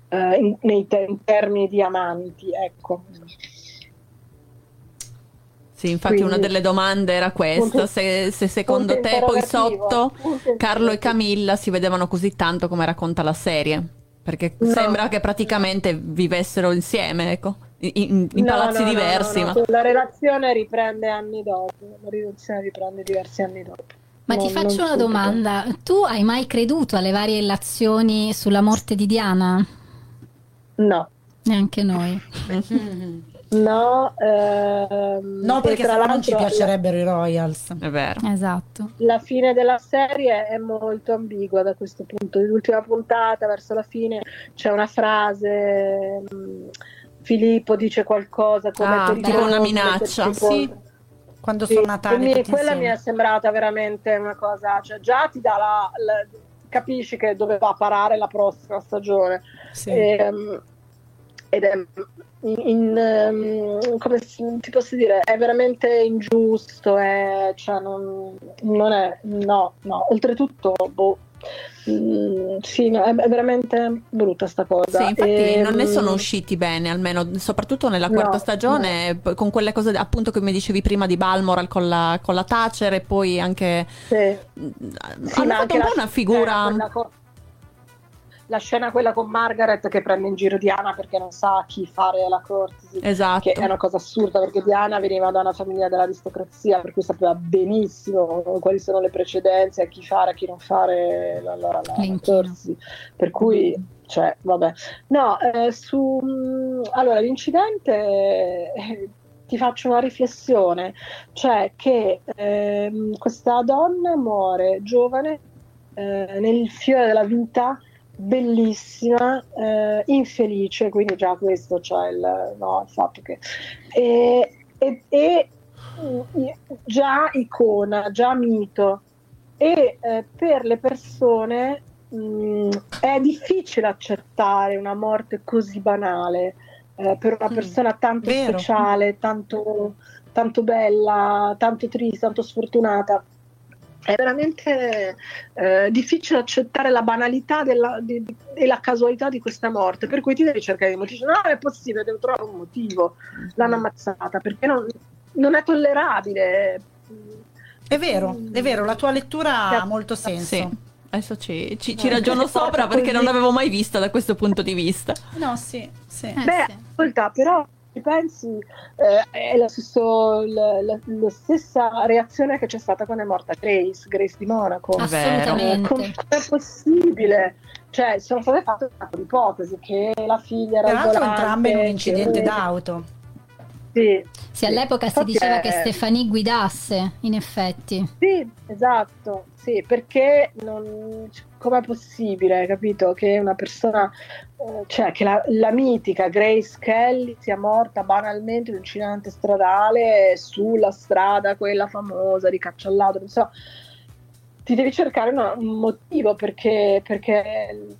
[SPEAKER 3] eh, in, nei te- in termini di amanti, ecco.
[SPEAKER 2] Sì, infatti Quindi, una delle domande era questa, se, se, secondo te poi sotto Carlo e Camilla si vedevano così tanto come racconta la serie, perché no. sembra che praticamente vivessero insieme, ecco in, in no, palazzi no, diversi.
[SPEAKER 3] No, ma... La relazione riprende anni dopo, la relazione riprende diversi anni dopo.
[SPEAKER 4] Ma ti faccio una domanda, tu hai mai creduto alle varie illazioni sulla morte di Diana?
[SPEAKER 3] No.
[SPEAKER 4] Neanche noi. [laughs]
[SPEAKER 3] No, ehm,
[SPEAKER 1] no perché tra l'altro non ci piacerebbero la... i Royals.
[SPEAKER 2] È vero.
[SPEAKER 4] Esatto.
[SPEAKER 3] La fine della serie è molto ambigua da questo punto. L'ultima puntata, verso la fine, c'è una frase. Mh, mm, Filippo dice qualcosa come
[SPEAKER 2] ah, tipo una minaccia.
[SPEAKER 1] Sì. Quando sì, sono Natale.
[SPEAKER 3] Quindi quella insieme. mi è sembrata veramente una cosa, cioè già ti dà la, la capisci che dove va a parare la prossima stagione. Sì. E, ehm, ed è in, in, um, come ti posso dire è veramente ingiusto è, cioè non, non, è no no oltretutto boh, Mm, sì, no, è, è, veramente brutta sta cosa.
[SPEAKER 2] Sì, infatti e, non ne ehm, sono usciti bene, almeno soprattto nella quarta no, stagione, no. con quelle cose appunto che mi dicevi prima di Balmoral con la, con la Thatcher e poi anche... Sì. Mm,
[SPEAKER 3] sì, hanno fatto un po' una figura la scena quella con Margaret che prende in giro Diana perché non sa chi fare la corte,
[SPEAKER 2] esatto.
[SPEAKER 3] che è una cosa assurda perché Diana veniva da una famiglia dell'aristocrazia per cui sapeva benissimo quali sono le precedenze, a chi fare, a chi non fare la, la, la, la corsi, per cui cioè, vabbè. No, eh, su mm, allora l'incidente eh, ti faccio una riflessione, cioè che eh, questa donna muore giovane eh, nel fiore della vita bellissima, eh, infelice, quindi già questo c'è il, no, il fatto che... E, e, e, già icona, già mito. E eh, per le persone mh, mm, è difficile accettare una morte così banale. Eh, per una mm, persona tanto Vero. speciale, tanto, tanto bella, tanto triste, tanto sfortunata è veramente eh, difficile accettare la banalità della, di, di, e la casualità di questa morte, per cui ti devi cercare di motivi. No, è possibile, devo trovare un motivo. L'hanno ammazzata perché non, non è tollerabile.
[SPEAKER 1] È vero, è vero, la tua lettura ha molto senso.
[SPEAKER 2] Sì. Adesso ci, ci, ci ragiono sopra perché non l'avevo mai vista da questo punto di vista.
[SPEAKER 1] No, sì, sì.
[SPEAKER 3] Beh,
[SPEAKER 1] sì.
[SPEAKER 3] ascolta, però ci pensi, eh, è la, stesso, la, la, la, stessa reazione che c'è stata quando è morta Grace, Grace di Monaco.
[SPEAKER 4] Assolutamente.
[SPEAKER 3] Come è possibile? cioè sono state fatte un po' di ipotesi che la figlia era
[SPEAKER 1] Tra l'altro entrambe in un incidente che... d'auto.
[SPEAKER 3] Sì,
[SPEAKER 4] sì, all'epoca si diceva è... che Stefani guidasse, in effetti.
[SPEAKER 3] Sì, esatto, sì, perché non... com'è possibile, capito, che una persona, eh, cioè che la, la, mitica Grace Kelly sia morta banalmente in un incidente stradale sulla strada, quella famosa di Cacciallato, non so, ti devi cercare una, un motivo perché, perché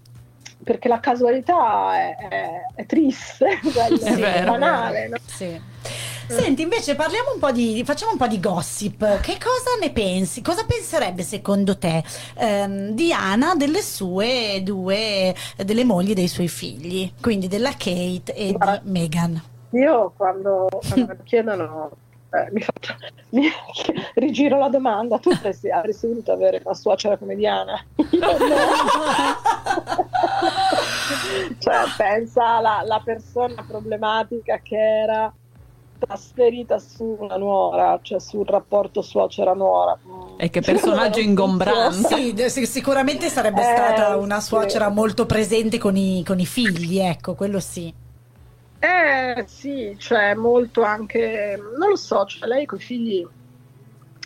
[SPEAKER 3] perché la casualità è, è, è triste, [laughs] è, vero, banale. No?
[SPEAKER 1] Sì. Senti, invece parliamo un po' di, facciamo un po' di gossip. Che cosa ne pensi? Cosa penserebbe secondo te ehm, Diana delle sue due, delle mogli dei suoi figli, quindi della Kate e Guarda, di Meghan?
[SPEAKER 3] Io quando, quando mi chiedono eh, mi, faccio, mi [laughs] rigiro la domanda, tu avresti, avresti voluto avere una suocera come Diana? [laughs] [laughs] cioè, pensa alla persona problematica che era trasferita su una nuora, cioè sul rapporto suocera-nuora.
[SPEAKER 2] E che personaggio ingombrante.
[SPEAKER 1] Sì, sicuramente sarebbe eh, stata una suocera sì. molto presente con i, con i figli, ecco, quello sì.
[SPEAKER 3] Eh sì, cioè molto anche, non lo so, cioè lei con i figli,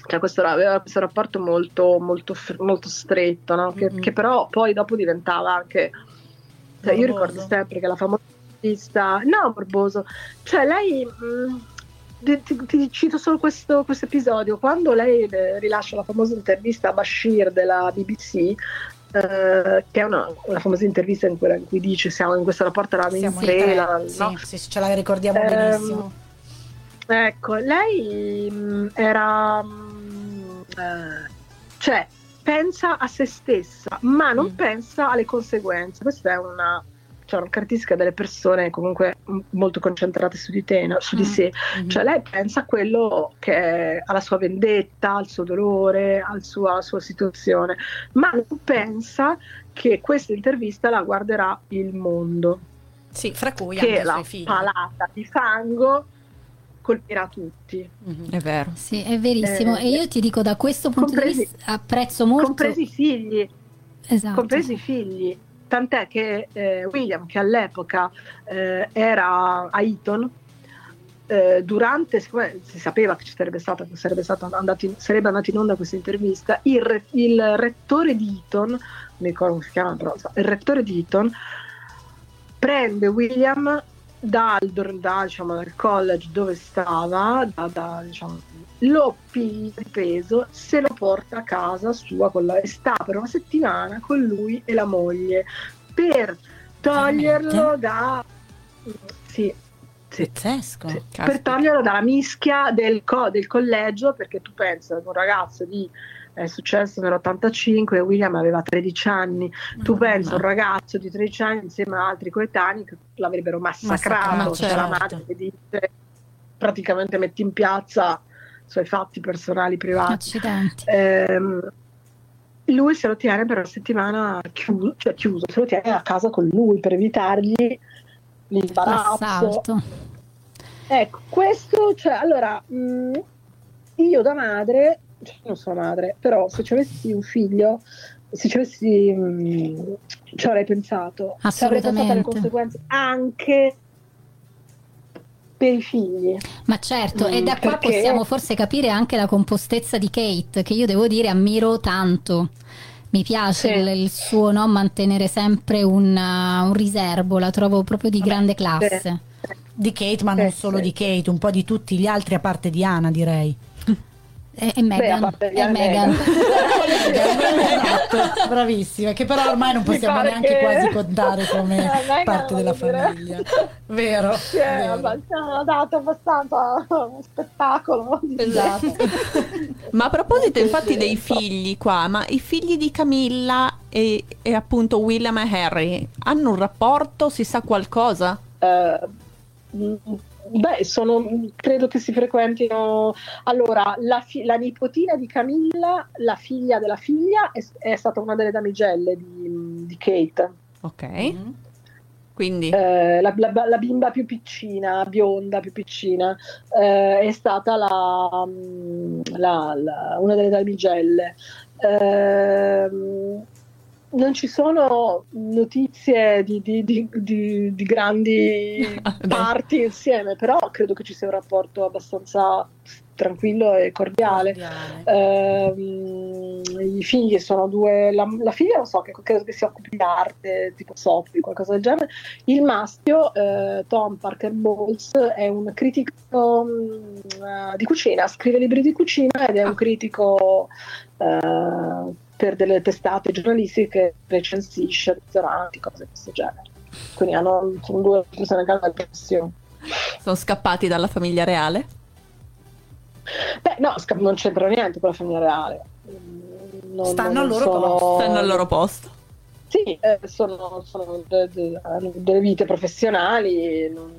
[SPEAKER 3] cioè questo, aveva questo rapporto molto, molto, molto stretto, no? che, mm-hmm. che, però poi dopo diventava anche, cioè io ricordo sempre che la famosa intervista, no morboso, cioè lei... Mh, mm, ti, ti, cito solo questo, questo, episodio. Quando lei eh, rilascia la famosa intervista a Bashir della BBC, Uh, che è una, una, famosa intervista in, quella in cui dice siamo in questo rapporto alla
[SPEAKER 1] Venezuela no? sì, sì, ce la ricordiamo um, benissimo
[SPEAKER 3] ecco lei mh, mm, era uh, cioè pensa a se stessa ma non mm. pensa alle conseguenze questa è una cioè una caratteristica delle persone comunque molto concentrate su di te, no? su di mm. sé. Mm-hmm. Cioè lei pensa a quello che è alla sua vendetta, al suo dolore, al suo, alla sua situazione, ma non pensa che questa intervista la guarderà il mondo.
[SPEAKER 1] Sì, fra cui
[SPEAKER 3] che
[SPEAKER 1] anche
[SPEAKER 3] la palata di fango colpirà tutti.
[SPEAKER 2] Mm-hmm. È vero.
[SPEAKER 4] Sì, è verissimo. Eh, e io ti dico da questo punto compresi, di vista apprezzo molto
[SPEAKER 3] compresi i figli. Esatto. Compresi i figli tant'è che eh, William, che all'epoca eh, era a Eton, eh, durante, si sapeva che ci sarebbe, stata, sarebbe, andato in, sarebbe andato in onda questa intervista, il, il, rettore di Eton, mi ricordo come si chiama, però il rettore di Eton prende William dal, da, diciamo, dal college dove stava, da, da, diciamo, lo piglia di peso, se lo porta a casa sua la, e sta per una settimana con lui e la moglie per toglierlo da... Sì, sì, sì, per toglierlo dalla mischia del, co- del collegio perché tu pensi ad un ragazzo di è successo nell'85 William aveva 13 anni. Tu pensi un ragazzo di 13 anni insieme a altri coetanei che l'avrebbero massacrato. Massacrato, certo. la madre che dice praticamente metti in piazza i suoi fatti personali privati. Eh, lui se lo tiene per una settimana chiuso, cioè chiuso, se lo tiene a casa con lui per evitargli l'imbarazzo. L'assalto. Ecco, questo, cioè, allora, mh, mm, io da madre cioè, non sono madre, però se ci avessi un figlio, se ci avessi, mh, mm, ci avrei pensato, ci avrei pensato alle conseguenze anche per i figli.
[SPEAKER 4] Ma certo, mm, e da qua perché... possiamo forse capire anche la compostezza di Kate, che io devo dire ammiro tanto. Mi piace sì. il, il, suo no, mantenere sempre un, uh, un, riservo, la trovo proprio di grande classe. Sì.
[SPEAKER 1] Di Kate, ma non solo di Kate, un po' di tutti gli altri a parte Diana, direi.
[SPEAKER 4] E, e Megan. Beh, e Megan. [laughs]
[SPEAKER 1] esatto, bravissima, che però ormai non possiamo neanche che... quasi contare come [laughs] parte della famiglia. [laughs] Vero?
[SPEAKER 3] Sì, vero. Abbastanza, dato abbastanza uno spettacolo.
[SPEAKER 2] Esatto. ma a proposito infatti dei figli qua, ma i figli di Camilla e, e appunto William e Harry hanno un rapporto? Si sa qualcosa?
[SPEAKER 3] Uh, Beh, sono, credo che si frequentino. Allora, la, fi- la, nipotina di Camilla, la figlia della figlia, è, è stata una delle damigelle di, di Kate.
[SPEAKER 2] Ok. Mm-hmm. Quindi?
[SPEAKER 3] Eh, la, la, la, bimba più piccina, bionda, più piccina, eh, è stata una delle damigelle. Eh, non ci sono notizie di, di, di, di grandi [laughs] parti insieme, però credo che ci sia un rapporto abbastanza tranquillo e cordiale. cordiale. Eh, I figli sono due, la, la, figlia non so che credo che si occupi di arte, tipo Sophie, qualcosa del genere. Il maschio, eh, Tom Parker Bowles, è un critico uh, di cucina, scrive libri di cucina ed è un ah. critico uh, per delle testate giornalistiche che recensisce ristoranti, cose di questo genere. Quindi hanno, sono due persone che hanno la passione.
[SPEAKER 2] Sono scappati dalla famiglia reale?
[SPEAKER 3] Beh, no, non c'entra niente con la famiglia reale.
[SPEAKER 1] Non, stanno, non al sono...
[SPEAKER 2] stanno, al loro posto.
[SPEAKER 3] Sì, eh, sono, sono de, de, delle vite professionali, non,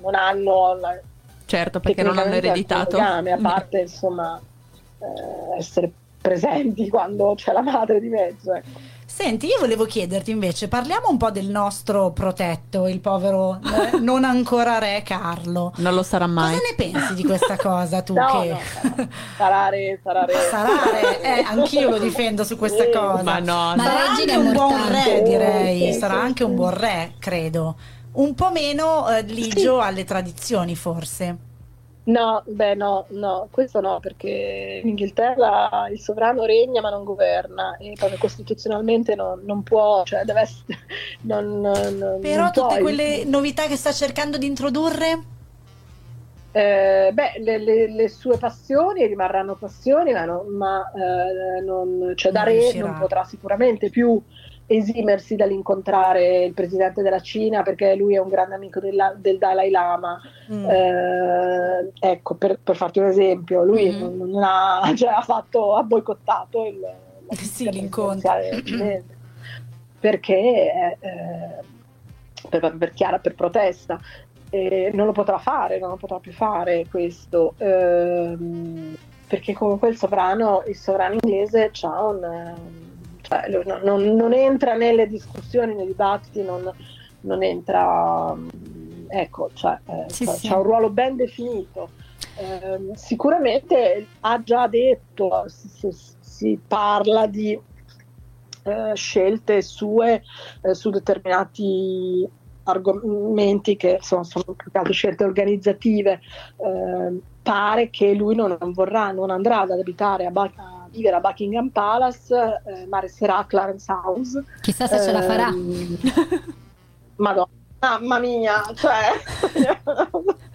[SPEAKER 3] non hanno... La...
[SPEAKER 2] Certo, perché non hanno ereditato.
[SPEAKER 3] Legame, a parte, insomma, eh, essere presenti quando c'è la madre di mezzo. Ecco.
[SPEAKER 1] Senti, io volevo chiederti invece, parliamo un po' del nostro protetto, il povero eh, [laughs] non ancora re Carlo.
[SPEAKER 2] Non lo sarà mai.
[SPEAKER 1] Cosa ne pensi di questa cosa tu? [laughs]
[SPEAKER 3] no,
[SPEAKER 1] che...
[SPEAKER 3] no, [laughs] sarà re, sarà re.
[SPEAKER 1] Sarà re, eh, anch'io lo difendo su questa sì. cosa.
[SPEAKER 2] Ma no,
[SPEAKER 1] Ma sarà anche un buon re, direi, sì, sarà sì, anche un buon re, credo. Un po' meno eh, ligio alle tradizioni, forse.
[SPEAKER 3] No, beh, no, no, questo no, perché in Inghilterra il sovrano regna ma non governa e proprio costituzionalmente non, non può, cioè deve essere. [laughs] Non, non,
[SPEAKER 1] Però non tutte puoi. quelle novità che sta cercando di introdurre?
[SPEAKER 3] Eh, beh, le, le, le, sue passioni rimarranno passioni, ma, no, ma eh, non, cioè, da re non potrà sicuramente più esimersi dall'incontrare il presidente della Cina perché lui è un grande amico della, del Dalai Lama. Mm. Eh, ecco, per, per, farti un esempio, lui mm. non, non ha, [laughs] cioè, ha, fatto, ha boicottato il, [laughs]
[SPEAKER 1] sì, l'incontro [clears throat]
[SPEAKER 3] perché eh, per, per, chiara, per protesta. Eh, non lo potrà fare, non lo potrà più fare questo. Ehm, perché comunque il sovrano, il sovrano inglese ha un, cioè, non, non, entra nelle discussioni, nei dibattiti, non, non entra, mm, ecco, cioè, eh, sì, sì. ha un ruolo ben definito. Eh, sicuramente ha già detto, si, si parla di eh, scelte sue eh, su determinati argomenti che sono, sono più che altro scelte organizzative. Eh, pare che lui non, vorrà, non andrà ad abitare a, Bacca vivere a Buckingham Palace, eh, ma resterà a Clarence House.
[SPEAKER 4] Chissà se eh, ce la farà.
[SPEAKER 3] Ehm, [laughs] Madonna, mamma mia, cioè... [laughs]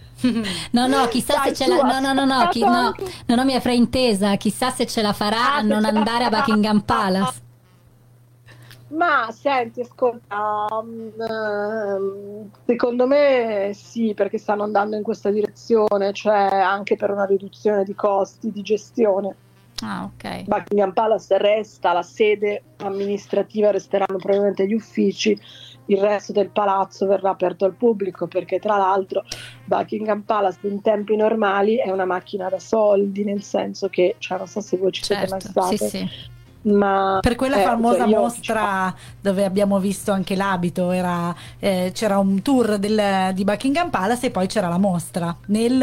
[SPEAKER 4] No, no, chissà Dai, se ce la. No, no, no, no, [laughs] chi... no, non ho mia fraintesa. Chissà se ce la farà a non andare a Buckingham Palace.
[SPEAKER 3] Ma senti, ascolta, um, secondo me sì, perché stanno andando in questa direzione, cioè anche per una riduzione di costi di gestione.
[SPEAKER 4] Ah, ok.
[SPEAKER 3] Buckingham Palace resta la sede amministrativa, resteranno probabilmente gli uffici, il resto del palazzo verrà aperto al pubblico perché tra l'altro Buckingham Palace in tempi normali è una macchina da soldi, nel senso che, cioè, non so se voi ci certo, siete mai state. Sì, sì. Ma,
[SPEAKER 1] per quella eh, famosa io, mostra dove abbiamo visto anche l'abito era, eh, c'era un tour del, di Buckingham Palace e poi c'era la mostra nel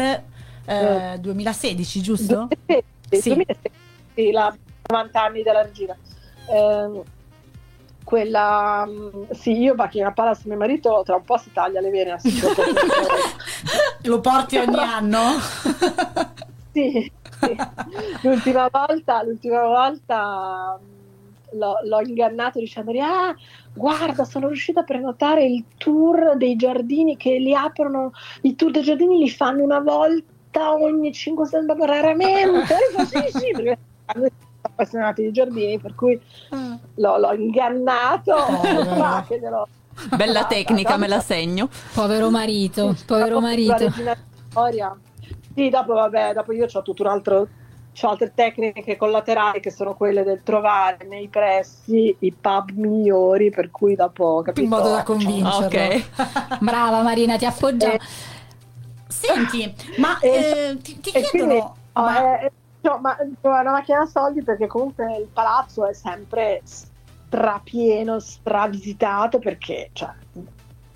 [SPEAKER 1] eh, 2016 giusto?
[SPEAKER 3] 2016, sì. 2016 sì, la 90 anni della regina. Eh, quella sì, io Buckingham Palace mio marito tra un po' si taglia le vene [laughs]
[SPEAKER 1] lo porti ogni anno? [laughs]
[SPEAKER 3] sì, sì, L'ultima volta, l'ultima volta l'ho, l'ho ingannato dicendogli ah guarda sono riuscita a prenotare il tour dei giardini che li aprono i tour dei giardini li fanno una volta ogni 5 settimane raramente sì sì perché appassionati di giardini, per cui mm. l'ho, l'ho, ingannato. [laughs]
[SPEAKER 2] Oh, Bella tecnica, me la segno.
[SPEAKER 4] Povero marito, povero marito.
[SPEAKER 3] Sì, dopo vabbè, dopo io ho tutto un altro ho altre tecniche collaterali che sono quelle del trovare nei pressi i pub migliori per cui dopo capito
[SPEAKER 1] in modo da convincerlo
[SPEAKER 2] ok [laughs]
[SPEAKER 4] brava Marina ti appoggio eh,
[SPEAKER 1] senti ma eh, ti, ti chiedono quindi, ma...
[SPEAKER 3] eh, No, ma è una macchina da soldi perché comunque il palazzo è sempre strapieno, stravisitato perché cioè,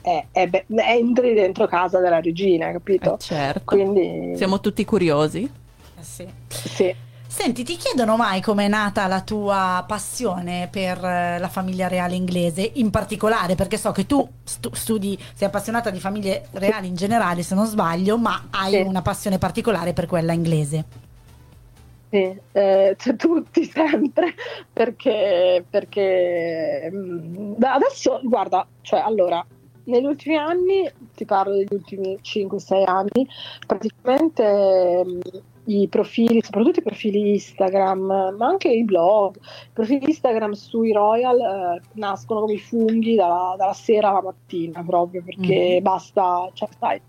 [SPEAKER 3] è, è be- entri dentro casa della regina, capito?
[SPEAKER 2] Eh certo.
[SPEAKER 3] Quindi...
[SPEAKER 2] Siamo tutti curiosi.
[SPEAKER 1] Eh sì.
[SPEAKER 3] sì.
[SPEAKER 1] Senti, ti chiedono mai com'è nata la tua passione per eh, la famiglia reale inglese, in particolare perché so che tu stu- studi, sei appassionata di famiglie reali in generale, se non sbaglio, ma hai sì. una passione particolare per quella inglese.
[SPEAKER 3] Sì, eh, [laughs] cioè, tutti sempre, perché, perché mh, mm, adesso, guarda, cioè allora, negli ultimi anni, ti parlo degli ultimi 5-6 anni, praticamente mh, i profili, soprattutto i profili Instagram, ma anche i blog, i profili Instagram sui Royal eh, nascono come i funghi dalla, dalla, sera alla mattina proprio perché mm. basta, cioè sai,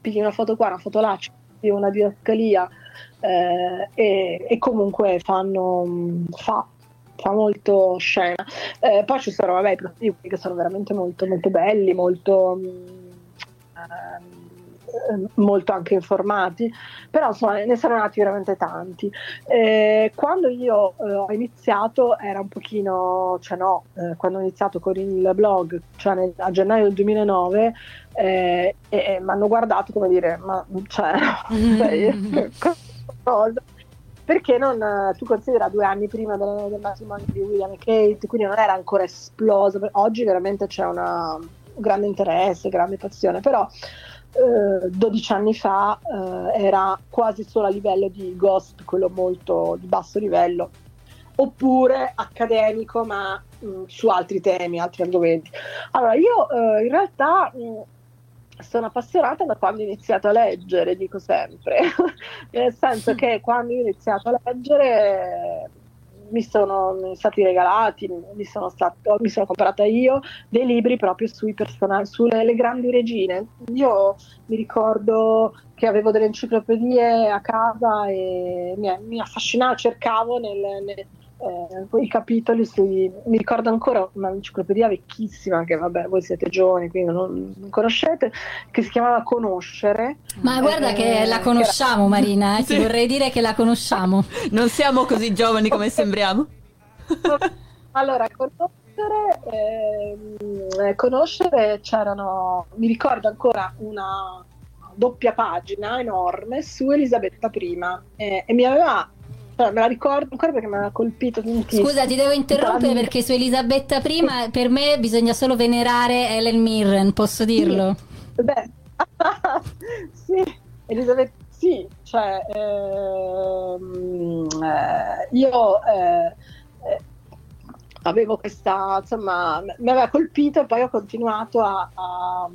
[SPEAKER 3] pigli una foto qua, una foto là, c'è una didascalia eh, e, e, comunque fanno, fa, fa molto scena. Eh, poi ci sono vabbè, i profili che sono veramente molto, molto belli, molto... Eh, molto anche informati, però insomma ne sono nati veramente tanti. Eh, quando io eh, ho iniziato era un pochino, cioè no, eh, quando ho iniziato con il blog, cioè nel, a gennaio del 2009, eh, e mi hanno guardato come dire, ma cioè, [laughs] [laughs] cosa? Perché non, tu considera due anni prima del, del matrimonio di William e Kate, quindi non era ancora esploso. Oggi veramente c'è una, un grande interesse, grande passione, però 12 eh, anni fa eh, era quasi solo a livello di Ghost, quello molto di basso livello, oppure accademico ma mh, mm, su altri temi, altri argomenti. Allora io eh, in realtà mh, mm, sono appassionata da quando ho iniziato a leggere, dico sempre, [laughs] nel senso che quando ho iniziato a leggere mi sono stati regalati, mi sono, stato, mi sono comprata io dei libri proprio personaggi, sulle grandi regine. Io mi ricordo che avevo delle enciclopedie a casa e mi, mi affascinava, cercavo nel, nel eh, i capitoli sui, mi ricordo ancora un'enciclopedia vecchissima che vabbè voi siete giovani quindi non, non conoscete che si chiamava Conoscere.
[SPEAKER 4] Ma guarda eh, che la conosciamo era... Marina eh, [laughs] sì. ti vorrei dire che la conosciamo.
[SPEAKER 2] Non siamo così giovani come sembriamo. [laughs]
[SPEAKER 3] Allora conoscere eh, conoscere c'erano mi ricordo ancora una doppia pagina enorme su Elisabetta I eh, e mi aveva me la ricordo ancora perché mi ha colpito tantissimo.
[SPEAKER 4] Scusa, ti devo interrompere perché su Elisabetta I per me bisogna solo venerare Helen Mirren, posso dirlo?
[SPEAKER 3] Sì. Beh, [laughs] sì, Elisabetta, sì, cioè ehm, eh, io eh, eh, avevo questa, insomma, mi aveva colpito e poi ho continuato a, a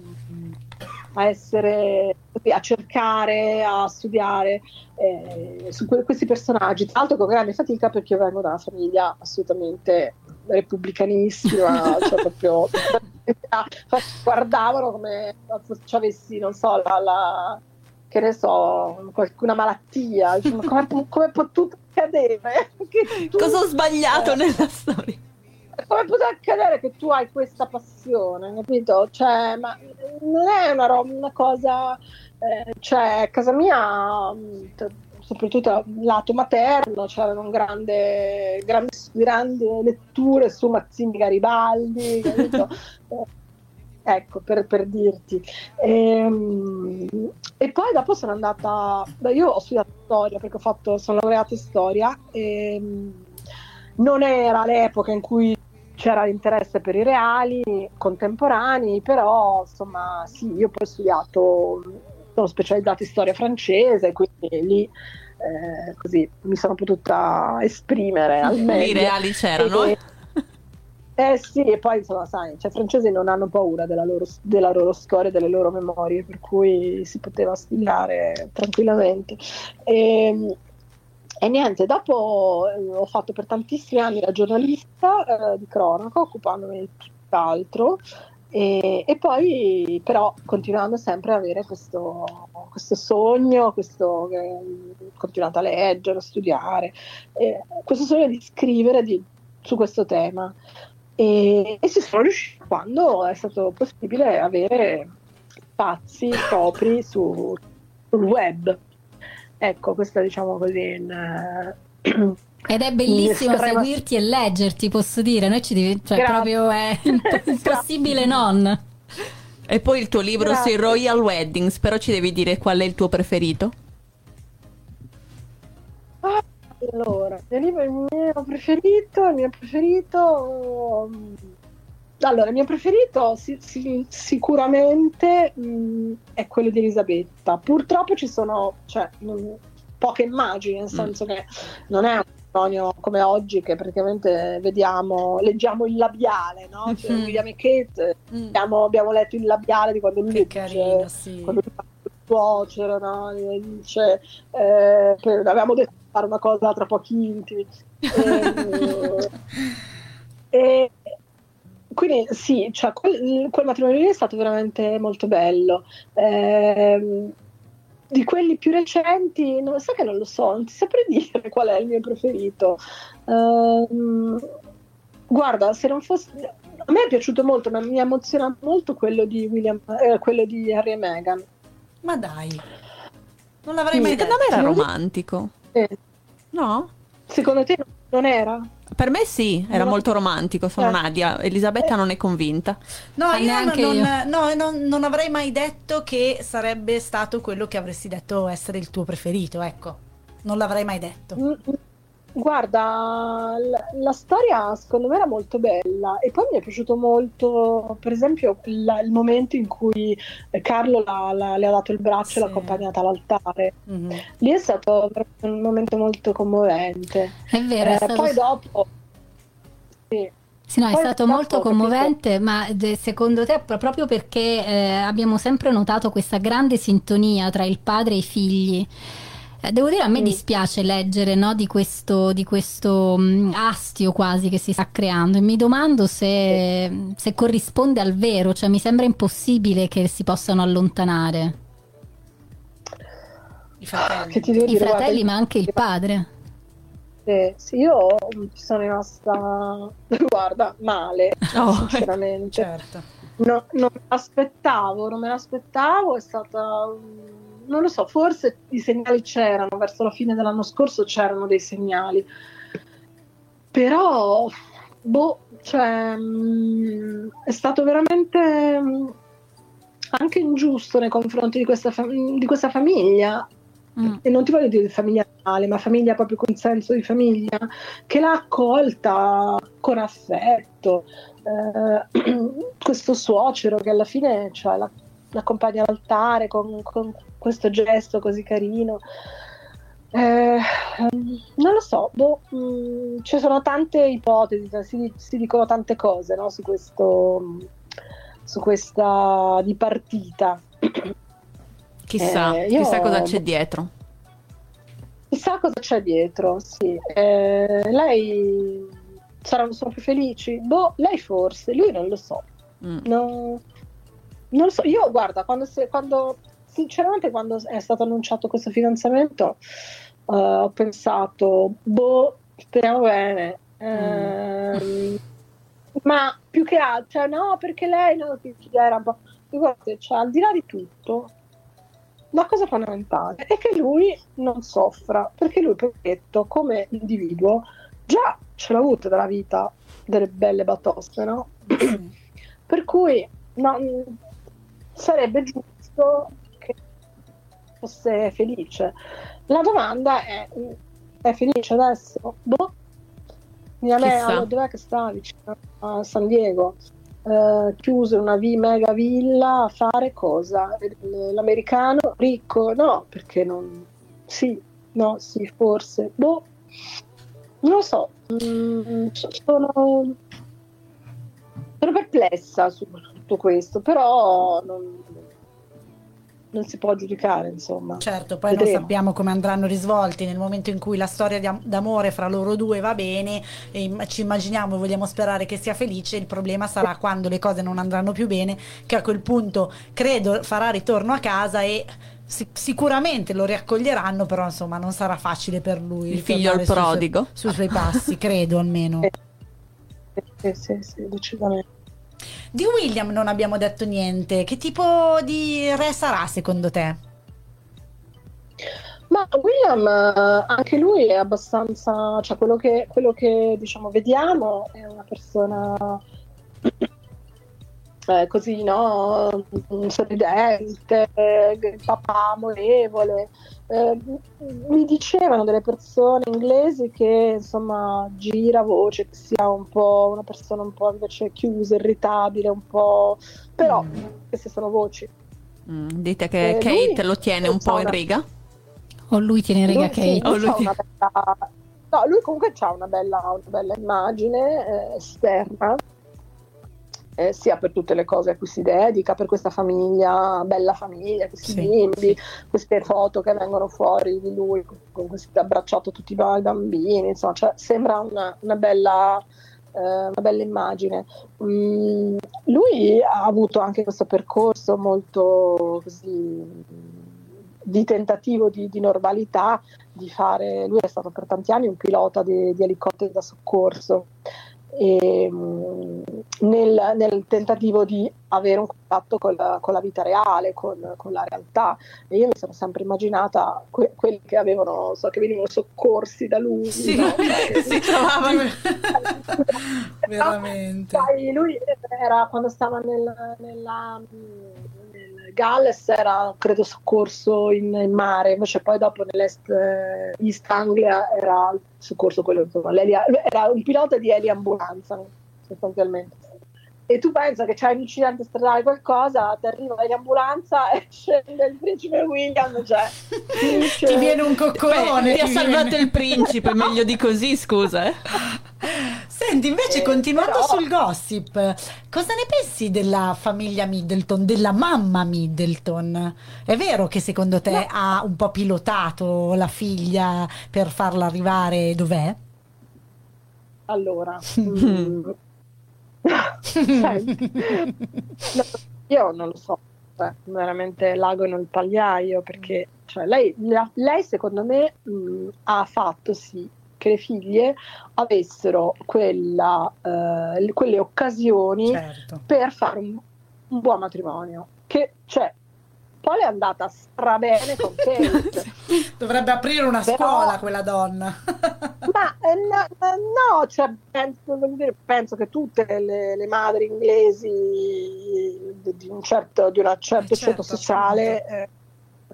[SPEAKER 3] a essere a cercare, a studiare eh, su que- questi personaggi, tra l'altro con grande fatica perché io vengo da una famiglia assolutamente repubblicanissima, [laughs] cioè proprio [laughs] guardavano come se avessi, non so, la, la, che ne so, qualcuna malattia, come, come è potuto accadere? [laughs]
[SPEAKER 2] Tu, Cosa ho sbagliato eh, nella storia?
[SPEAKER 3] Come può accadere che tu hai questa passione, capito? Cioè, ma non è una, roba, una cosa, eh, cioè, a casa mia, mm, soprattutto lato materno, c'erano grande, grandi, grandi letture su Mazzini Garibaldi, capito? [laughs] Eh, ecco, per, per dirti. E, ehm, e, poi dopo sono andata, io ho studiato storia perché ho fatto, sono laureata in storia e ehm, non era l'epoca in cui c'era l'interesse per i reali contemporanei, però insomma sì, io poi ho studiato, sono specializzata in storia francese, quindi lì eh, così mi sono potuta esprimere al meglio.
[SPEAKER 2] I reali c'erano? E,
[SPEAKER 3] eh sì, e poi insomma, sai, cioè, i francesi non hanno paura della loro, della loro storia, delle loro memorie, per cui si poteva studiare tranquillamente. E, ehm, e niente, dopo eh, ho fatto per tantissimi anni la giornalista eh, di cronaca, occupandomi di tutt'altro, e, e, poi però continuando sempre ad avere questo, questo sogno, questo, eh, continuando a leggere, a studiare, eh, questo sogno di scrivere di, su questo tema. E, e si sono riusciti quando è stato possibile avere spazi propri su, sul web. Ecco, questa diciamo così in,
[SPEAKER 4] uh, ed è bellissimo estrema... seguirti e leggerti, posso dire, noi ci div- cioè proprio è [laughs] impossibile non.
[SPEAKER 2] E poi il tuo libro Grazie. sui Royal Weddings, però ci devi dire qual è il tuo preferito?
[SPEAKER 3] Allora, il mio preferito, il mio preferito... Allora, il mio preferito si, si, sicuramente mh, è quello di Elisabetta. Purtroppo ci sono cioè, mh, poche immagini, nel mm. senso mm. che non è un matrimonio come oggi che praticamente vediamo, leggiamo il labiale, no? Cioè, mm. William e Kate, mm. abbiamo, abbiamo, letto il labiale di quando lui che carino, sì. quando lui suocero, no? dice eh, avevamo detto di fare una cosa tra pochi intimi. [laughs] e, e, quindi sì, cioè, quel, quel, matrimonio lì è stato veramente molto bello. Eh, di quelli più recenti, non so che non lo so, non ti saprei dire [laughs] qual è il mio preferito. Uh, guarda, se non fosse. A me è piaciuto molto, ma mi emoziona molto quello di William, eh, quello di Harry e Meghan.
[SPEAKER 1] Ma dai, non l'avrei sì, mai detto.
[SPEAKER 2] Secondo me era romantico.
[SPEAKER 3] Eh.
[SPEAKER 2] No?
[SPEAKER 3] Secondo te non era?
[SPEAKER 2] Per me sì, era no. molto romantico, sono eh. Nadia. Elisabetta eh. non è convinta.
[SPEAKER 1] No, ah, io, non, io. No, non, non, avrei mai detto che sarebbe stato quello che avresti detto essere il tuo preferito, ecco. Non l'avrei mai detto. Mm, mm.
[SPEAKER 3] Guarda, la, la, storia secondo me era molto bella e poi mi è piaciuto molto, per esempio, la, il momento in cui Carlo la, le ha dato il braccio sì. e l'ha accompagnata all'altare. Mm-hmm. Lì è stato un momento molto commovente.
[SPEAKER 4] È vero. Eh, è stato...
[SPEAKER 3] Poi dopo...
[SPEAKER 4] Sì. Sì, no, è stato molto commovente, ma secondo te proprio perché eh, abbiamo sempre notato questa grande sintonia tra il padre e i figli. Eh, devo dire, a me dispiace leggere no, di questo, di questo um, astio quasi che si sta creando e mi domando se, se, corrisponde al vero, cioè mi sembra impossibile che si possano allontanare.
[SPEAKER 1] I fratelli,
[SPEAKER 4] I dire, fratelli guarda, ma anche il padre.
[SPEAKER 3] Sì, sì, io ci sono rimasta, [laughs] guarda, male, oh, [laughs] sinceramente.
[SPEAKER 1] certo.
[SPEAKER 3] No, non me l'aspettavo, non me l'aspettavo, è stata non lo so, forse i segnali c'erano, verso la fine dell'anno scorso c'erano dei segnali, però, boh, cioè, mh, mm, è stato veramente mh, mm, anche ingiusto nei confronti di questa, fam- di questa famiglia, mm. e non ti voglio dire famiglia reale, ma famiglia proprio con senso di famiglia, che l'ha accolta con affetto, eh, [clears throat] questo suocero che alla fine cioè, la l'accompagna all'altare con, con, questo gesto così carino. Eh, non lo so, boh, mh, mm, ci sono tante ipotesi, cioè si, si dicono tante cose no, su, questo, su questa dipartita.
[SPEAKER 2] Chissà, eh, io, chissà cosa c'è dietro.
[SPEAKER 3] Chissà cosa c'è dietro, sì. Eh, lei saranno sono più felici? Boh, lei forse, lui non lo so. Mm. No, non lo so, io guarda, quando, se, quando sinceramente quando è stato annunciato questo fidanzamento uh, ho pensato, boh, speriamo bene. Mm. ma più che altro, cioè, no, perché lei no, era un po'... Guardate, cioè, al di là di tutto, la cosa fondamentale è che lui non soffra, perché lui, detto, come individuo, già ce l'ha avuto dalla vita delle belle batoste, no? per cui no, sarebbe giusto che fosse felice. La domanda è, è felice adesso? Boh. Mia me, dov'è che sta? Vicino a San Diego. Uh, chiuso in una v- mega villa a fare cosa? L'americano ricco? No, perché non... Sì, no, sì, forse. Boh, non lo so. Mm, sono... sono perplessa su, tutto questo, però non, non si può giudicare, insomma.
[SPEAKER 1] Certo, poi Vedremo. non sappiamo come andranno risvolti nel momento in cui la storia d'amore fra loro due va bene e ci immaginiamo e vogliamo sperare che sia felice, il problema sarà quando le cose non andranno più bene, che a quel punto credo farà ritorno a casa e sicuramente lo riaccoglieranno, però insomma non sarà facile per lui.
[SPEAKER 2] Il figlio al prodigo.
[SPEAKER 1] Sui, sui suoi passi, credo almeno. [laughs]
[SPEAKER 3] Sì, sì, sì, decisamente.
[SPEAKER 1] Di William non abbiamo detto niente. Che tipo di re sarà secondo te?
[SPEAKER 3] Ma William, eh, anche lui è abbastanza, cioè quello che, quello che diciamo vediamo è una persona eh, così, no? Sorridente, eh, papà amorevole. Eh, mi dicevano delle persone inglesi che insomma gira voce che sia un po' una persona un po' invece chiusa, irritabile, un po'. però mm. queste sono voci.
[SPEAKER 2] Mm, dite che eh, Kate lo tiene un po' in riga?
[SPEAKER 4] O lui tiene in riga lui, Kate? Sì,
[SPEAKER 3] lui
[SPEAKER 4] lui
[SPEAKER 3] bella... No, lui comunque ha una bella, una bella immagine eh, esterna eh, sia per tutte le cose a cui si dedica, per questa famiglia, bella famiglia, questi sì, bimbi, sì. queste foto che vengono fuori di lui con questo abbracciato tutti i bambini, insomma, cioè, sembra una, una bella... Eh, una bella immagine. Mm, lui ha avuto anche questo percorso molto così di tentativo di, di, normalità, di fare, lui è stato per tanti anni un pilota di, di elicotteri da soccorso e, mm, nel, nel, tentativo di avere un contatto con la, con la vita reale, con, con, la realtà. E io mi sono sempre immaginata que- quelli che avevano, so che venivano soccorsi da lui.
[SPEAKER 1] Sì, no? [laughs] si trovavano veramente.
[SPEAKER 3] Sai, lui era quando stava nel, nella Galles era credo soccorso in, in, mare, invece poi dopo nell'est eh, East Anglia era soccorso quello, insomma, era un pilota di eliambulanza sostanzialmente. E tu pensa che c'è un incidente stradale qualcosa, ti arriva l'eliambulanza [laughs] e scende il principe William, cioè
[SPEAKER 1] dice, ti viene un coccolone.
[SPEAKER 2] Beh, ti ha salvato il principe, meglio di così, scusa. Eh.
[SPEAKER 1] Senti, invece, eh, continuando però... sul gossip, cosa ne pensi della famiglia Middleton, della mamma Middleton? È vero che secondo te no. ha un po' pilotato la figlia per farla arrivare dov'è?
[SPEAKER 3] Allora, [laughs] mm, no, io non lo so, cioè, veramente l'ago nel pagliaio perché cioè, lei, lei, secondo me mh, ha fatto sì che le figlie avessero quella, eh, quelle occasioni certo. per fare un, un, buon matrimonio. Che cioè, poi è andata strabene con Kate. [laughs]
[SPEAKER 1] Dovrebbe aprire una Però, scuola quella donna. [laughs]
[SPEAKER 3] ma eh, no, no cioè, penso, penso, che tutte le, le madri inglesi di, un certo, di una certo, certo sociale eh,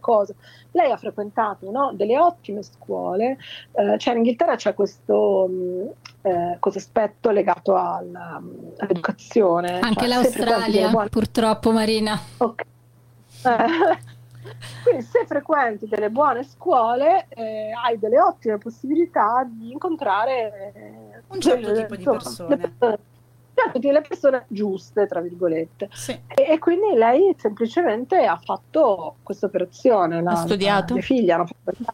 [SPEAKER 3] cosa lei ha frequentato no, delle ottime scuole, eh, cioè in Inghilterra c'è questo, mm, eh, questo aspetto legato alla, all'educazione.
[SPEAKER 4] Anche cioè, l'Australia, buone... purtroppo Marina.
[SPEAKER 3] Ok. Eh, quindi se frequenti delle buone scuole eh, hai delle ottime possibilità di incontrare
[SPEAKER 1] eh, un certo delle, tipo di persone
[SPEAKER 3] certo, le persone giuste, tra virgolette. Sì. E, e, quindi lei semplicemente ha fatto questa operazione.
[SPEAKER 2] Ha studiato?
[SPEAKER 3] Le figlie hanno fatto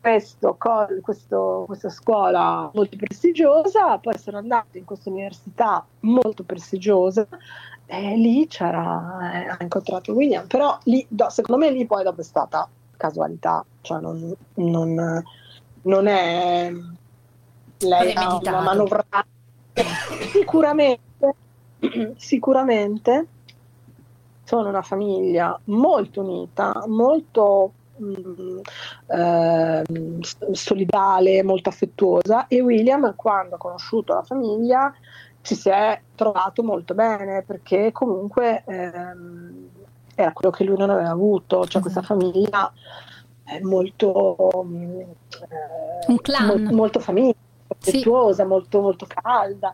[SPEAKER 3] questo, questo, questa scuola molto prestigiosa, poi sono andate in questa università molto prestigiosa e lì c'era, eh, ha incontrato William, però lì, do, secondo me lì poi dopo è stata casualità, cioè non, non, non è lei ha una manovrata Sicuramente, sicuramente sono una famiglia molto unita, molto mm, eh, solidale, molto affettuosa e William quando ha conosciuto la famiglia ci si è trovato molto bene perché comunque ehm, era quello che lui non aveva avuto, cioè questa esatto. famiglia è molto,
[SPEAKER 4] eh,
[SPEAKER 3] molto, molto famiglia affettuosa, sì. molto, molto calda.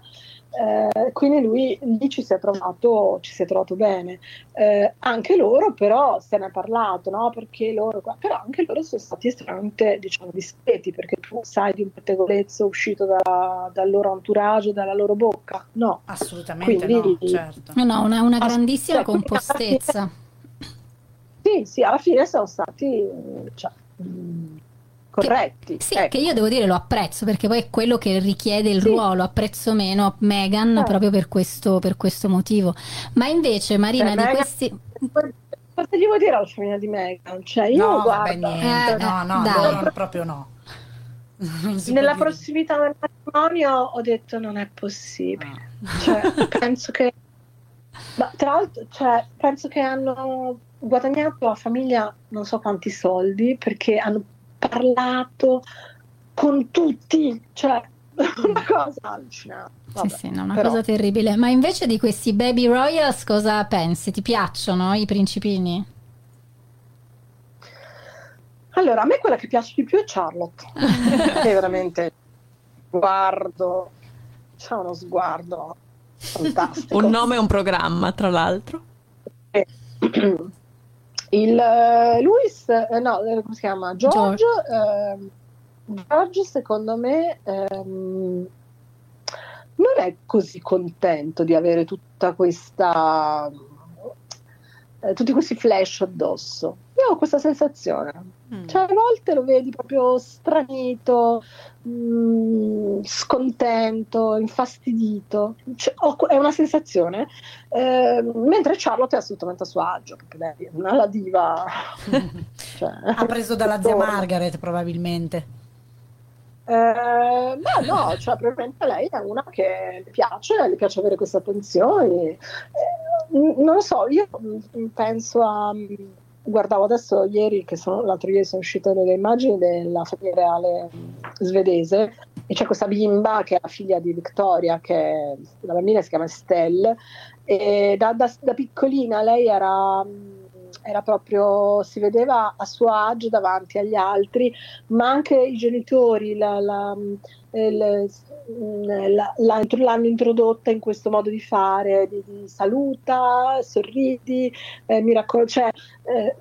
[SPEAKER 3] Eh, quindi lui lì ci si è trovato, ci si è trovato bene. Eh, anche loro, però, se ne è parlato, no? Perché loro, però anche loro sono stati estremamente, diciamo, discreti, perché tu sai di un pettegolezzo uscito da, dal loro entourage, dalla loro bocca. No,
[SPEAKER 1] assolutamente Quindi, no, certo.
[SPEAKER 4] No, no, una, una grandissima ass- compostezza.
[SPEAKER 3] Sì, sì, alla fine sono stati. Cioè, corretti.
[SPEAKER 4] Che, sì, ecco. che io devo dire lo apprezzo perché poi è quello che richiede il sì. ruolo, apprezzo meno Megan eh. proprio per questo, per questo, motivo. Ma invece Marina cioè, di Meghan, questi...
[SPEAKER 3] Cosa gli vuoi dire alla famiglia di Megan? Cioè io
[SPEAKER 1] no,
[SPEAKER 3] guardo...
[SPEAKER 1] Eh, no, no, no, no, proprio no. [laughs]
[SPEAKER 3] Nella prossimità del matrimonio ho detto non è possibile. No. Cioè, [laughs] penso che... Ma, tra l'altro, cioè, penso che hanno guadagnato a famiglia non so quanti soldi perché hanno parlato con tutti, cioè [laughs] una cosa allucinante.
[SPEAKER 4] Vabbè, sì, sì, no, una però... cosa terribile. Ma invece di questi Baby Royals cosa pensi? Ti piacciono i principini?
[SPEAKER 3] Allora, a me quella che piace di più è Charlotte, [laughs] che veramente guardo, c'è uno sguardo fantastico.
[SPEAKER 2] un nome e un programma, tra l'altro.
[SPEAKER 3] Eh, [clears throat] il uh, Luis, eh, no, eh, come si chiama? George. George, eh, George secondo me ehm, non è così contento di avere tutta questa eh, tutti questi flash addosso. Io ho questa sensazione. Mm. Cioè, a volte lo vedi proprio stranito, mh, mm, scontento, infastidito. Cioè, ho, è una sensazione. Eh, mentre Charlotte è assolutamente a suo agio, perché lei è una diva. [laughs]
[SPEAKER 1] cioè, ha preso dalla zia Margaret, probabilmente.
[SPEAKER 3] Eh, ma no, cioè, probabilmente lei è una che le piace, le piace avere queste attenzioni. Eh, non lo so, io penso a. Guardavo adesso ieri, che sono, l'altro ieri sono uscite delle immagini della famiglia reale svedese e c'è questa bimba che è la figlia di Victoria, che la bambina si chiama Estelle, e da, da, da piccolina lei era era proprio, si vedeva a suo agio davanti agli altri, ma anche i genitori la, la, il, l'hanno introdotta in questo modo di fare, di, di saluta, sorridi, eh, mi raccol- cioè, eh,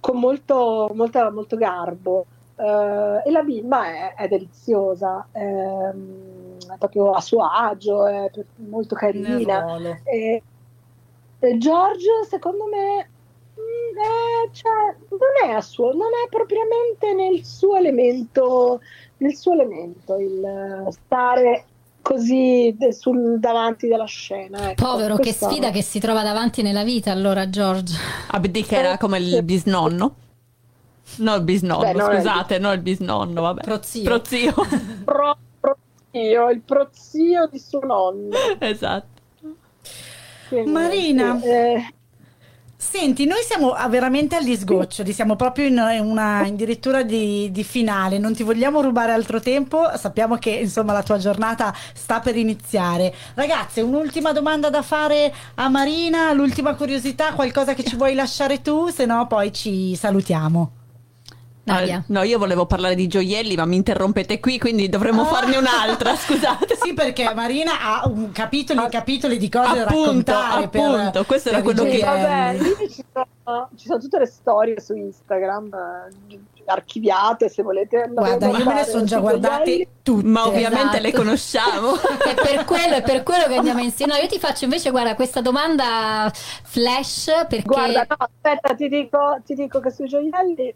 [SPEAKER 3] con molto, molto, molto garbo. Uh, e la bimba è, è deliziosa, è, è, proprio a suo agio, è molto carina. E, e George, secondo me, eh, cioè, non, è suo, non è propriamente nel suo elemento, nel suo elemento il stare così sul, davanti della scena.
[SPEAKER 4] Ecco. Povero, che sfida che si trova davanti nella vita allora
[SPEAKER 2] che era come il bisnonno. No, il bisnonno, Beh, scusate, il... no il bisnonno, vabbè.
[SPEAKER 4] Prozio.
[SPEAKER 2] Prozio. [laughs]
[SPEAKER 3] Pro, prozio, il prozio di suo nonno.
[SPEAKER 2] Esatto.
[SPEAKER 1] Quindi, Marina, eh, Senti, noi siamo veramente agli sgoccioli, siamo proprio in una addirittura di, di, finale, non ti vogliamo rubare altro tempo, sappiamo che insomma la tua giornata sta per iniziare. Ragazze, un'ultima domanda da fare a Marina, l'ultima curiosità, qualcosa che ci vuoi lasciare tu, se no poi ci salutiamo.
[SPEAKER 2] Nadia. no, io volevo parlare di gioielli, ma mi interrompete qui, quindi dovremmo ah. farne un'altra. [laughs] Scusate.
[SPEAKER 1] sì, perché Marina ha un capitolo e capitoli di cose appunto, da raccontare.
[SPEAKER 2] Appunto, per, questo per era quello che.
[SPEAKER 3] Vabbè, ci sono, ci sono, tutte le storie su Instagram eh, archiviate se volete
[SPEAKER 1] guarda io me le sono già guardate tutte
[SPEAKER 2] ma ovviamente esatto. le conosciamo [laughs]
[SPEAKER 4] è per quello è per quello che andiamo insieme no io ti faccio invece guarda questa domanda flash perché
[SPEAKER 3] guarda no aspetta ti dico, ti dico che sui gioielli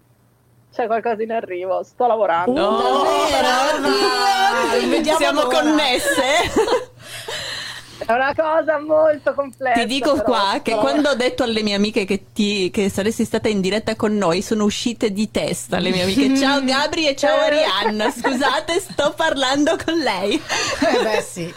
[SPEAKER 3] c'è qualcosa in arrivo, sto lavorando.
[SPEAKER 2] No, davvero? Siamo allora. connesse.
[SPEAKER 3] È una cosa molto complessa.
[SPEAKER 2] Ti dico però, qua che però... quando ho detto alle mie amiche che, ti, che, saresti stata in diretta con noi, sono uscite di testa le mie amiche. Ciao [laughs] Gabri e ciao Arianna. Scusate, sto parlando con lei.
[SPEAKER 1] Eh beh, sì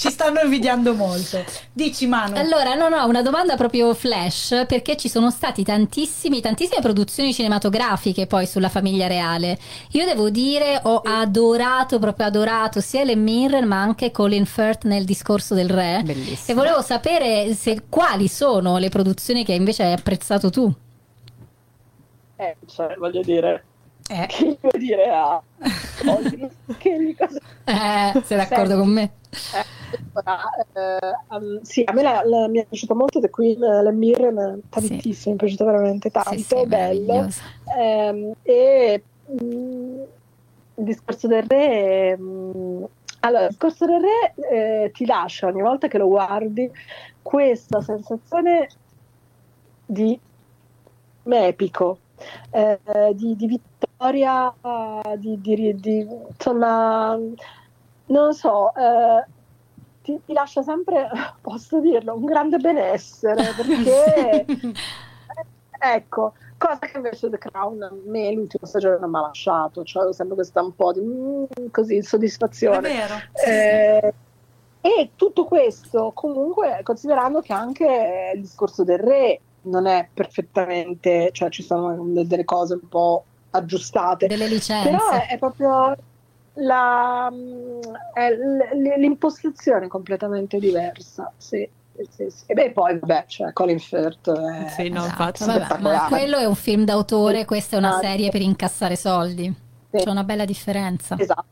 [SPEAKER 1] ci stanno invidiando molto. Dici Manu.
[SPEAKER 4] Allora, no, no, una domanda proprio flash, perché ci sono stati tantissimi, tantissime produzioni cinematografiche poi sulla famiglia reale. Io devo dire, ho adorato, proprio adorato sia Ellen Mirren ma anche Colin Firth nel discorso del re.
[SPEAKER 2] Bellissimo.
[SPEAKER 4] E volevo sapere se, quali sono le produzioni che invece hai apprezzato tu.
[SPEAKER 3] Eh, cioè, voglio dire, eh. che vuol dire a [laughs]
[SPEAKER 4] che cosa... eh, sei d'accordo con me?
[SPEAKER 3] Eh, eh, um, sì, a me la, la, mi è piaciuto molto The Queen, la Mirren, tantissimo, sì. mi è piaciuto veramente tanto, sì, sì, bello. Eh, e mh, mm, il discorso del re... Mh, mm, allora, il discorso del re eh, ti lascia ogni volta che lo guardi questa sensazione di epico, eh, di, di, vittoria, di, di, di, insomma, non so, eh, ti, ti, lascia sempre, [laughs] posso dirlo, un grande benessere, [laughs] perché, ecco, cosa che invece The Crown a me l'ultima stagione non mi ha lasciato, cioè ho sempre questa un po' di mm, così, soddisfazione.
[SPEAKER 1] È vero.
[SPEAKER 3] Eh, e tutto questo comunque considerando che anche il discorso del re non è perfettamente, cioè ci sono delle cose un po' aggiustate.
[SPEAKER 4] Delle licenze.
[SPEAKER 3] Però è, è proprio la, mm, l'impostazione è completamente diversa, sì. Sì, sì. E beh, poi vabbè, cioè Colin Firth è
[SPEAKER 2] sì, no,
[SPEAKER 4] esatto, vabbè, ma quello è un film d'autore, questa è una esatto. serie per incassare soldi. C'è una bella differenza.
[SPEAKER 3] Esatto.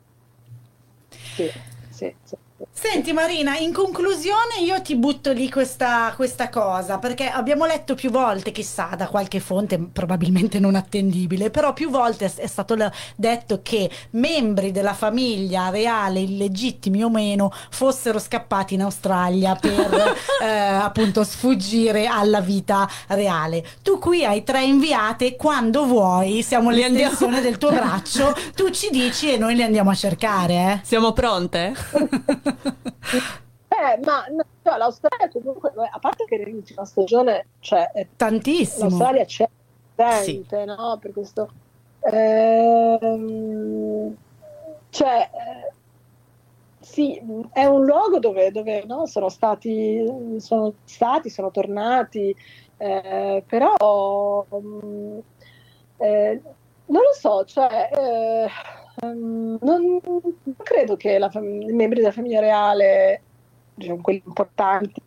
[SPEAKER 3] Sì, sì, sì.
[SPEAKER 1] Senti Marina, in conclusione io ti butto lì questa, questa, cosa, perché abbiamo letto più volte, chissà, da qualche fonte probabilmente non attendibile, però più volte è stato detto che membri della famiglia reale, illegittimi o meno, fossero scappati in Australia per [laughs] eh, appunto sfuggire alla vita reale. Tu qui hai tre inviate, quando vuoi, siamo l'estensione del tuo braccio, tu ci dici e noi le andiamo a cercare. Eh?
[SPEAKER 2] Siamo pronte? [laughs] [laughs]
[SPEAKER 3] Eh, ma cioè, l'Australia comunque, a parte che nell'ultima stagione c'è cioè,
[SPEAKER 1] tantissimo.
[SPEAKER 3] L'Australia c'è presente, sì. no? Per questo. Ehm, cioè, eh, sì, è un luogo dove, dove no, sono, stati, sono stati, sono tornati, eh, però mh, eh, non lo so, cioè. Eh, Um, non, credo che fam- i membri della famiglia reale, diciamo, quelli importanti,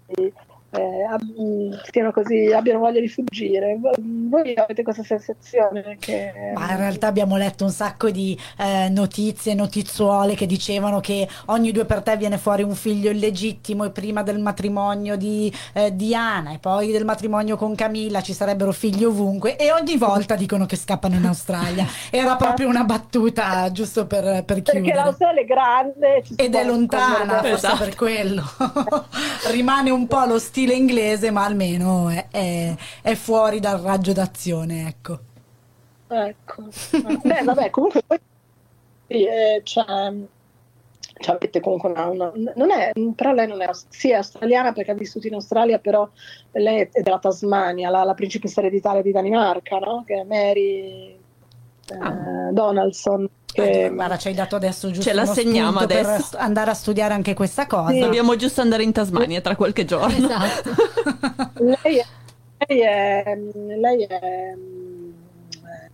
[SPEAKER 3] eh, siano così, abbiano voglia di fuggire. Voi avete questa sensazione che...
[SPEAKER 1] Ma in realtà abbiamo letto un sacco di eh, notizie, notizuole che dicevano che ogni due per te viene fuori un figlio illegittimo e prima del matrimonio di eh, Diana e poi del matrimonio con Camilla ci sarebbero figli ovunque e ogni volta dicono che scappano in Australia. Era proprio una battuta giusto per, per chiudere.
[SPEAKER 3] Perché l'Australia è grande
[SPEAKER 1] ed è lontana, forse esatto. per quello. [laughs] Rimane un po' lo stile stile inglese, ma almeno è, è, è fuori dal raggio d'azione, ecco.
[SPEAKER 3] Ecco. Beh, vabbè, comunque poi sì, eh, c'è, c'è, avete comunque una, una, non è, però lei non è, sì, è australiana perché ha vissuto in Australia, però lei è della Tasmania, la, la principessa ereditaria di Danimarca, no? Che è Mary eh, ah. Donaldson.
[SPEAKER 1] Che... Guarda, ci hai dato adesso giusto
[SPEAKER 2] Ce la segniamo adesso.
[SPEAKER 1] per andare a studiare anche questa cosa. Sì.
[SPEAKER 2] Dobbiamo giusto andare in Tasmania tra qualche giorno.
[SPEAKER 3] Esatto. [laughs] lei, è, lei, è, lei è,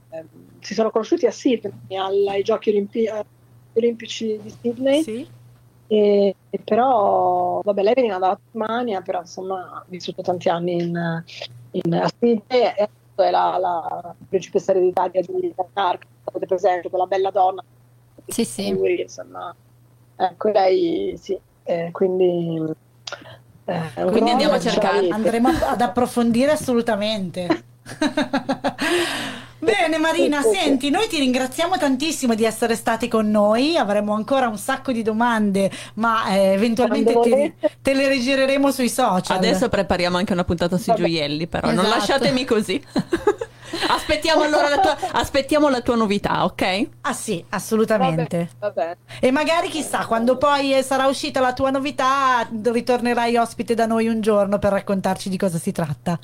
[SPEAKER 3] eh, si sono conosciuti a Sydney ai giochi olimpi- olimpici di Sydney. Sì. E, e però, vabbè, lei veniva dalla Tasmania, però insomma ha vissuto tanti anni in, in, a Sydney e è la, la principessa ereditaria di Danimarca, avete presente, quella bella donna.
[SPEAKER 4] Sì, sì. Lui,
[SPEAKER 3] insomma, ecco, lei sì, eh, quindi...
[SPEAKER 2] Eh, quindi andiamo a cercare,
[SPEAKER 1] andremo ad approfondire assolutamente. [laughs] [laughs] Bene Marina, senti, noi ti ringraziamo tantissimo di essere stati con noi, avremo ancora un sacco di domande, ma eh, eventualmente te, te, le rigireremo sui social.
[SPEAKER 2] Adesso prepariamo anche una puntata sui Vabbè. gioielli, però esatto. non lasciatemi così. [laughs] aspettiamo allora la tua, aspettiamo la tua novità, ok?
[SPEAKER 1] Ah sì, assolutamente.
[SPEAKER 3] Vabbè, vabbè.
[SPEAKER 1] E magari chissà, quando poi sarà uscita la tua novità, ritornerai ospite da noi un giorno per raccontarci di cosa si tratta.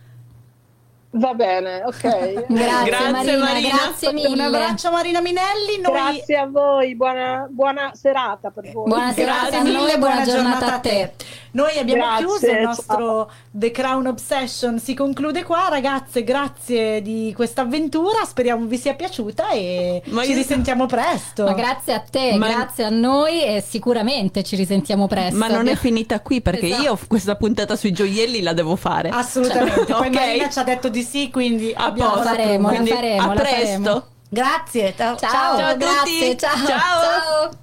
[SPEAKER 3] Va bene, ok. [laughs]
[SPEAKER 4] grazie, grazie Marina, Marina, grazie mille.
[SPEAKER 1] Un abbraccio Marina Minelli.
[SPEAKER 3] Noi... Grazie a voi, buona, buona serata per voi.
[SPEAKER 4] Buona serata grazie a noi, buona, buona giornata, a te.
[SPEAKER 1] Noi abbiamo grazie, chiuso il nostro ciao. The Crown Obsession, si conclude qua ragazze, grazie di questa avventura, speriamo vi sia piaciuta e Ma ci risentiamo presto.
[SPEAKER 4] Ma grazie a te, Ma... grazie a noi e sicuramente ci risentiamo presto.
[SPEAKER 2] Ma non è finita qui perché esatto. io questa puntata sui gioielli la devo fare.
[SPEAKER 1] Assolutamente, [laughs] poi okay. Marina ci ha detto di sì, quindi
[SPEAKER 4] a abbiamo la faremo,
[SPEAKER 2] quindi
[SPEAKER 4] la faremo,
[SPEAKER 2] a presto.
[SPEAKER 4] Faremo.
[SPEAKER 1] Grazie, ciao,
[SPEAKER 4] ciao, ciao,
[SPEAKER 2] ciao
[SPEAKER 4] grazie, ciao.
[SPEAKER 2] ciao. ciao.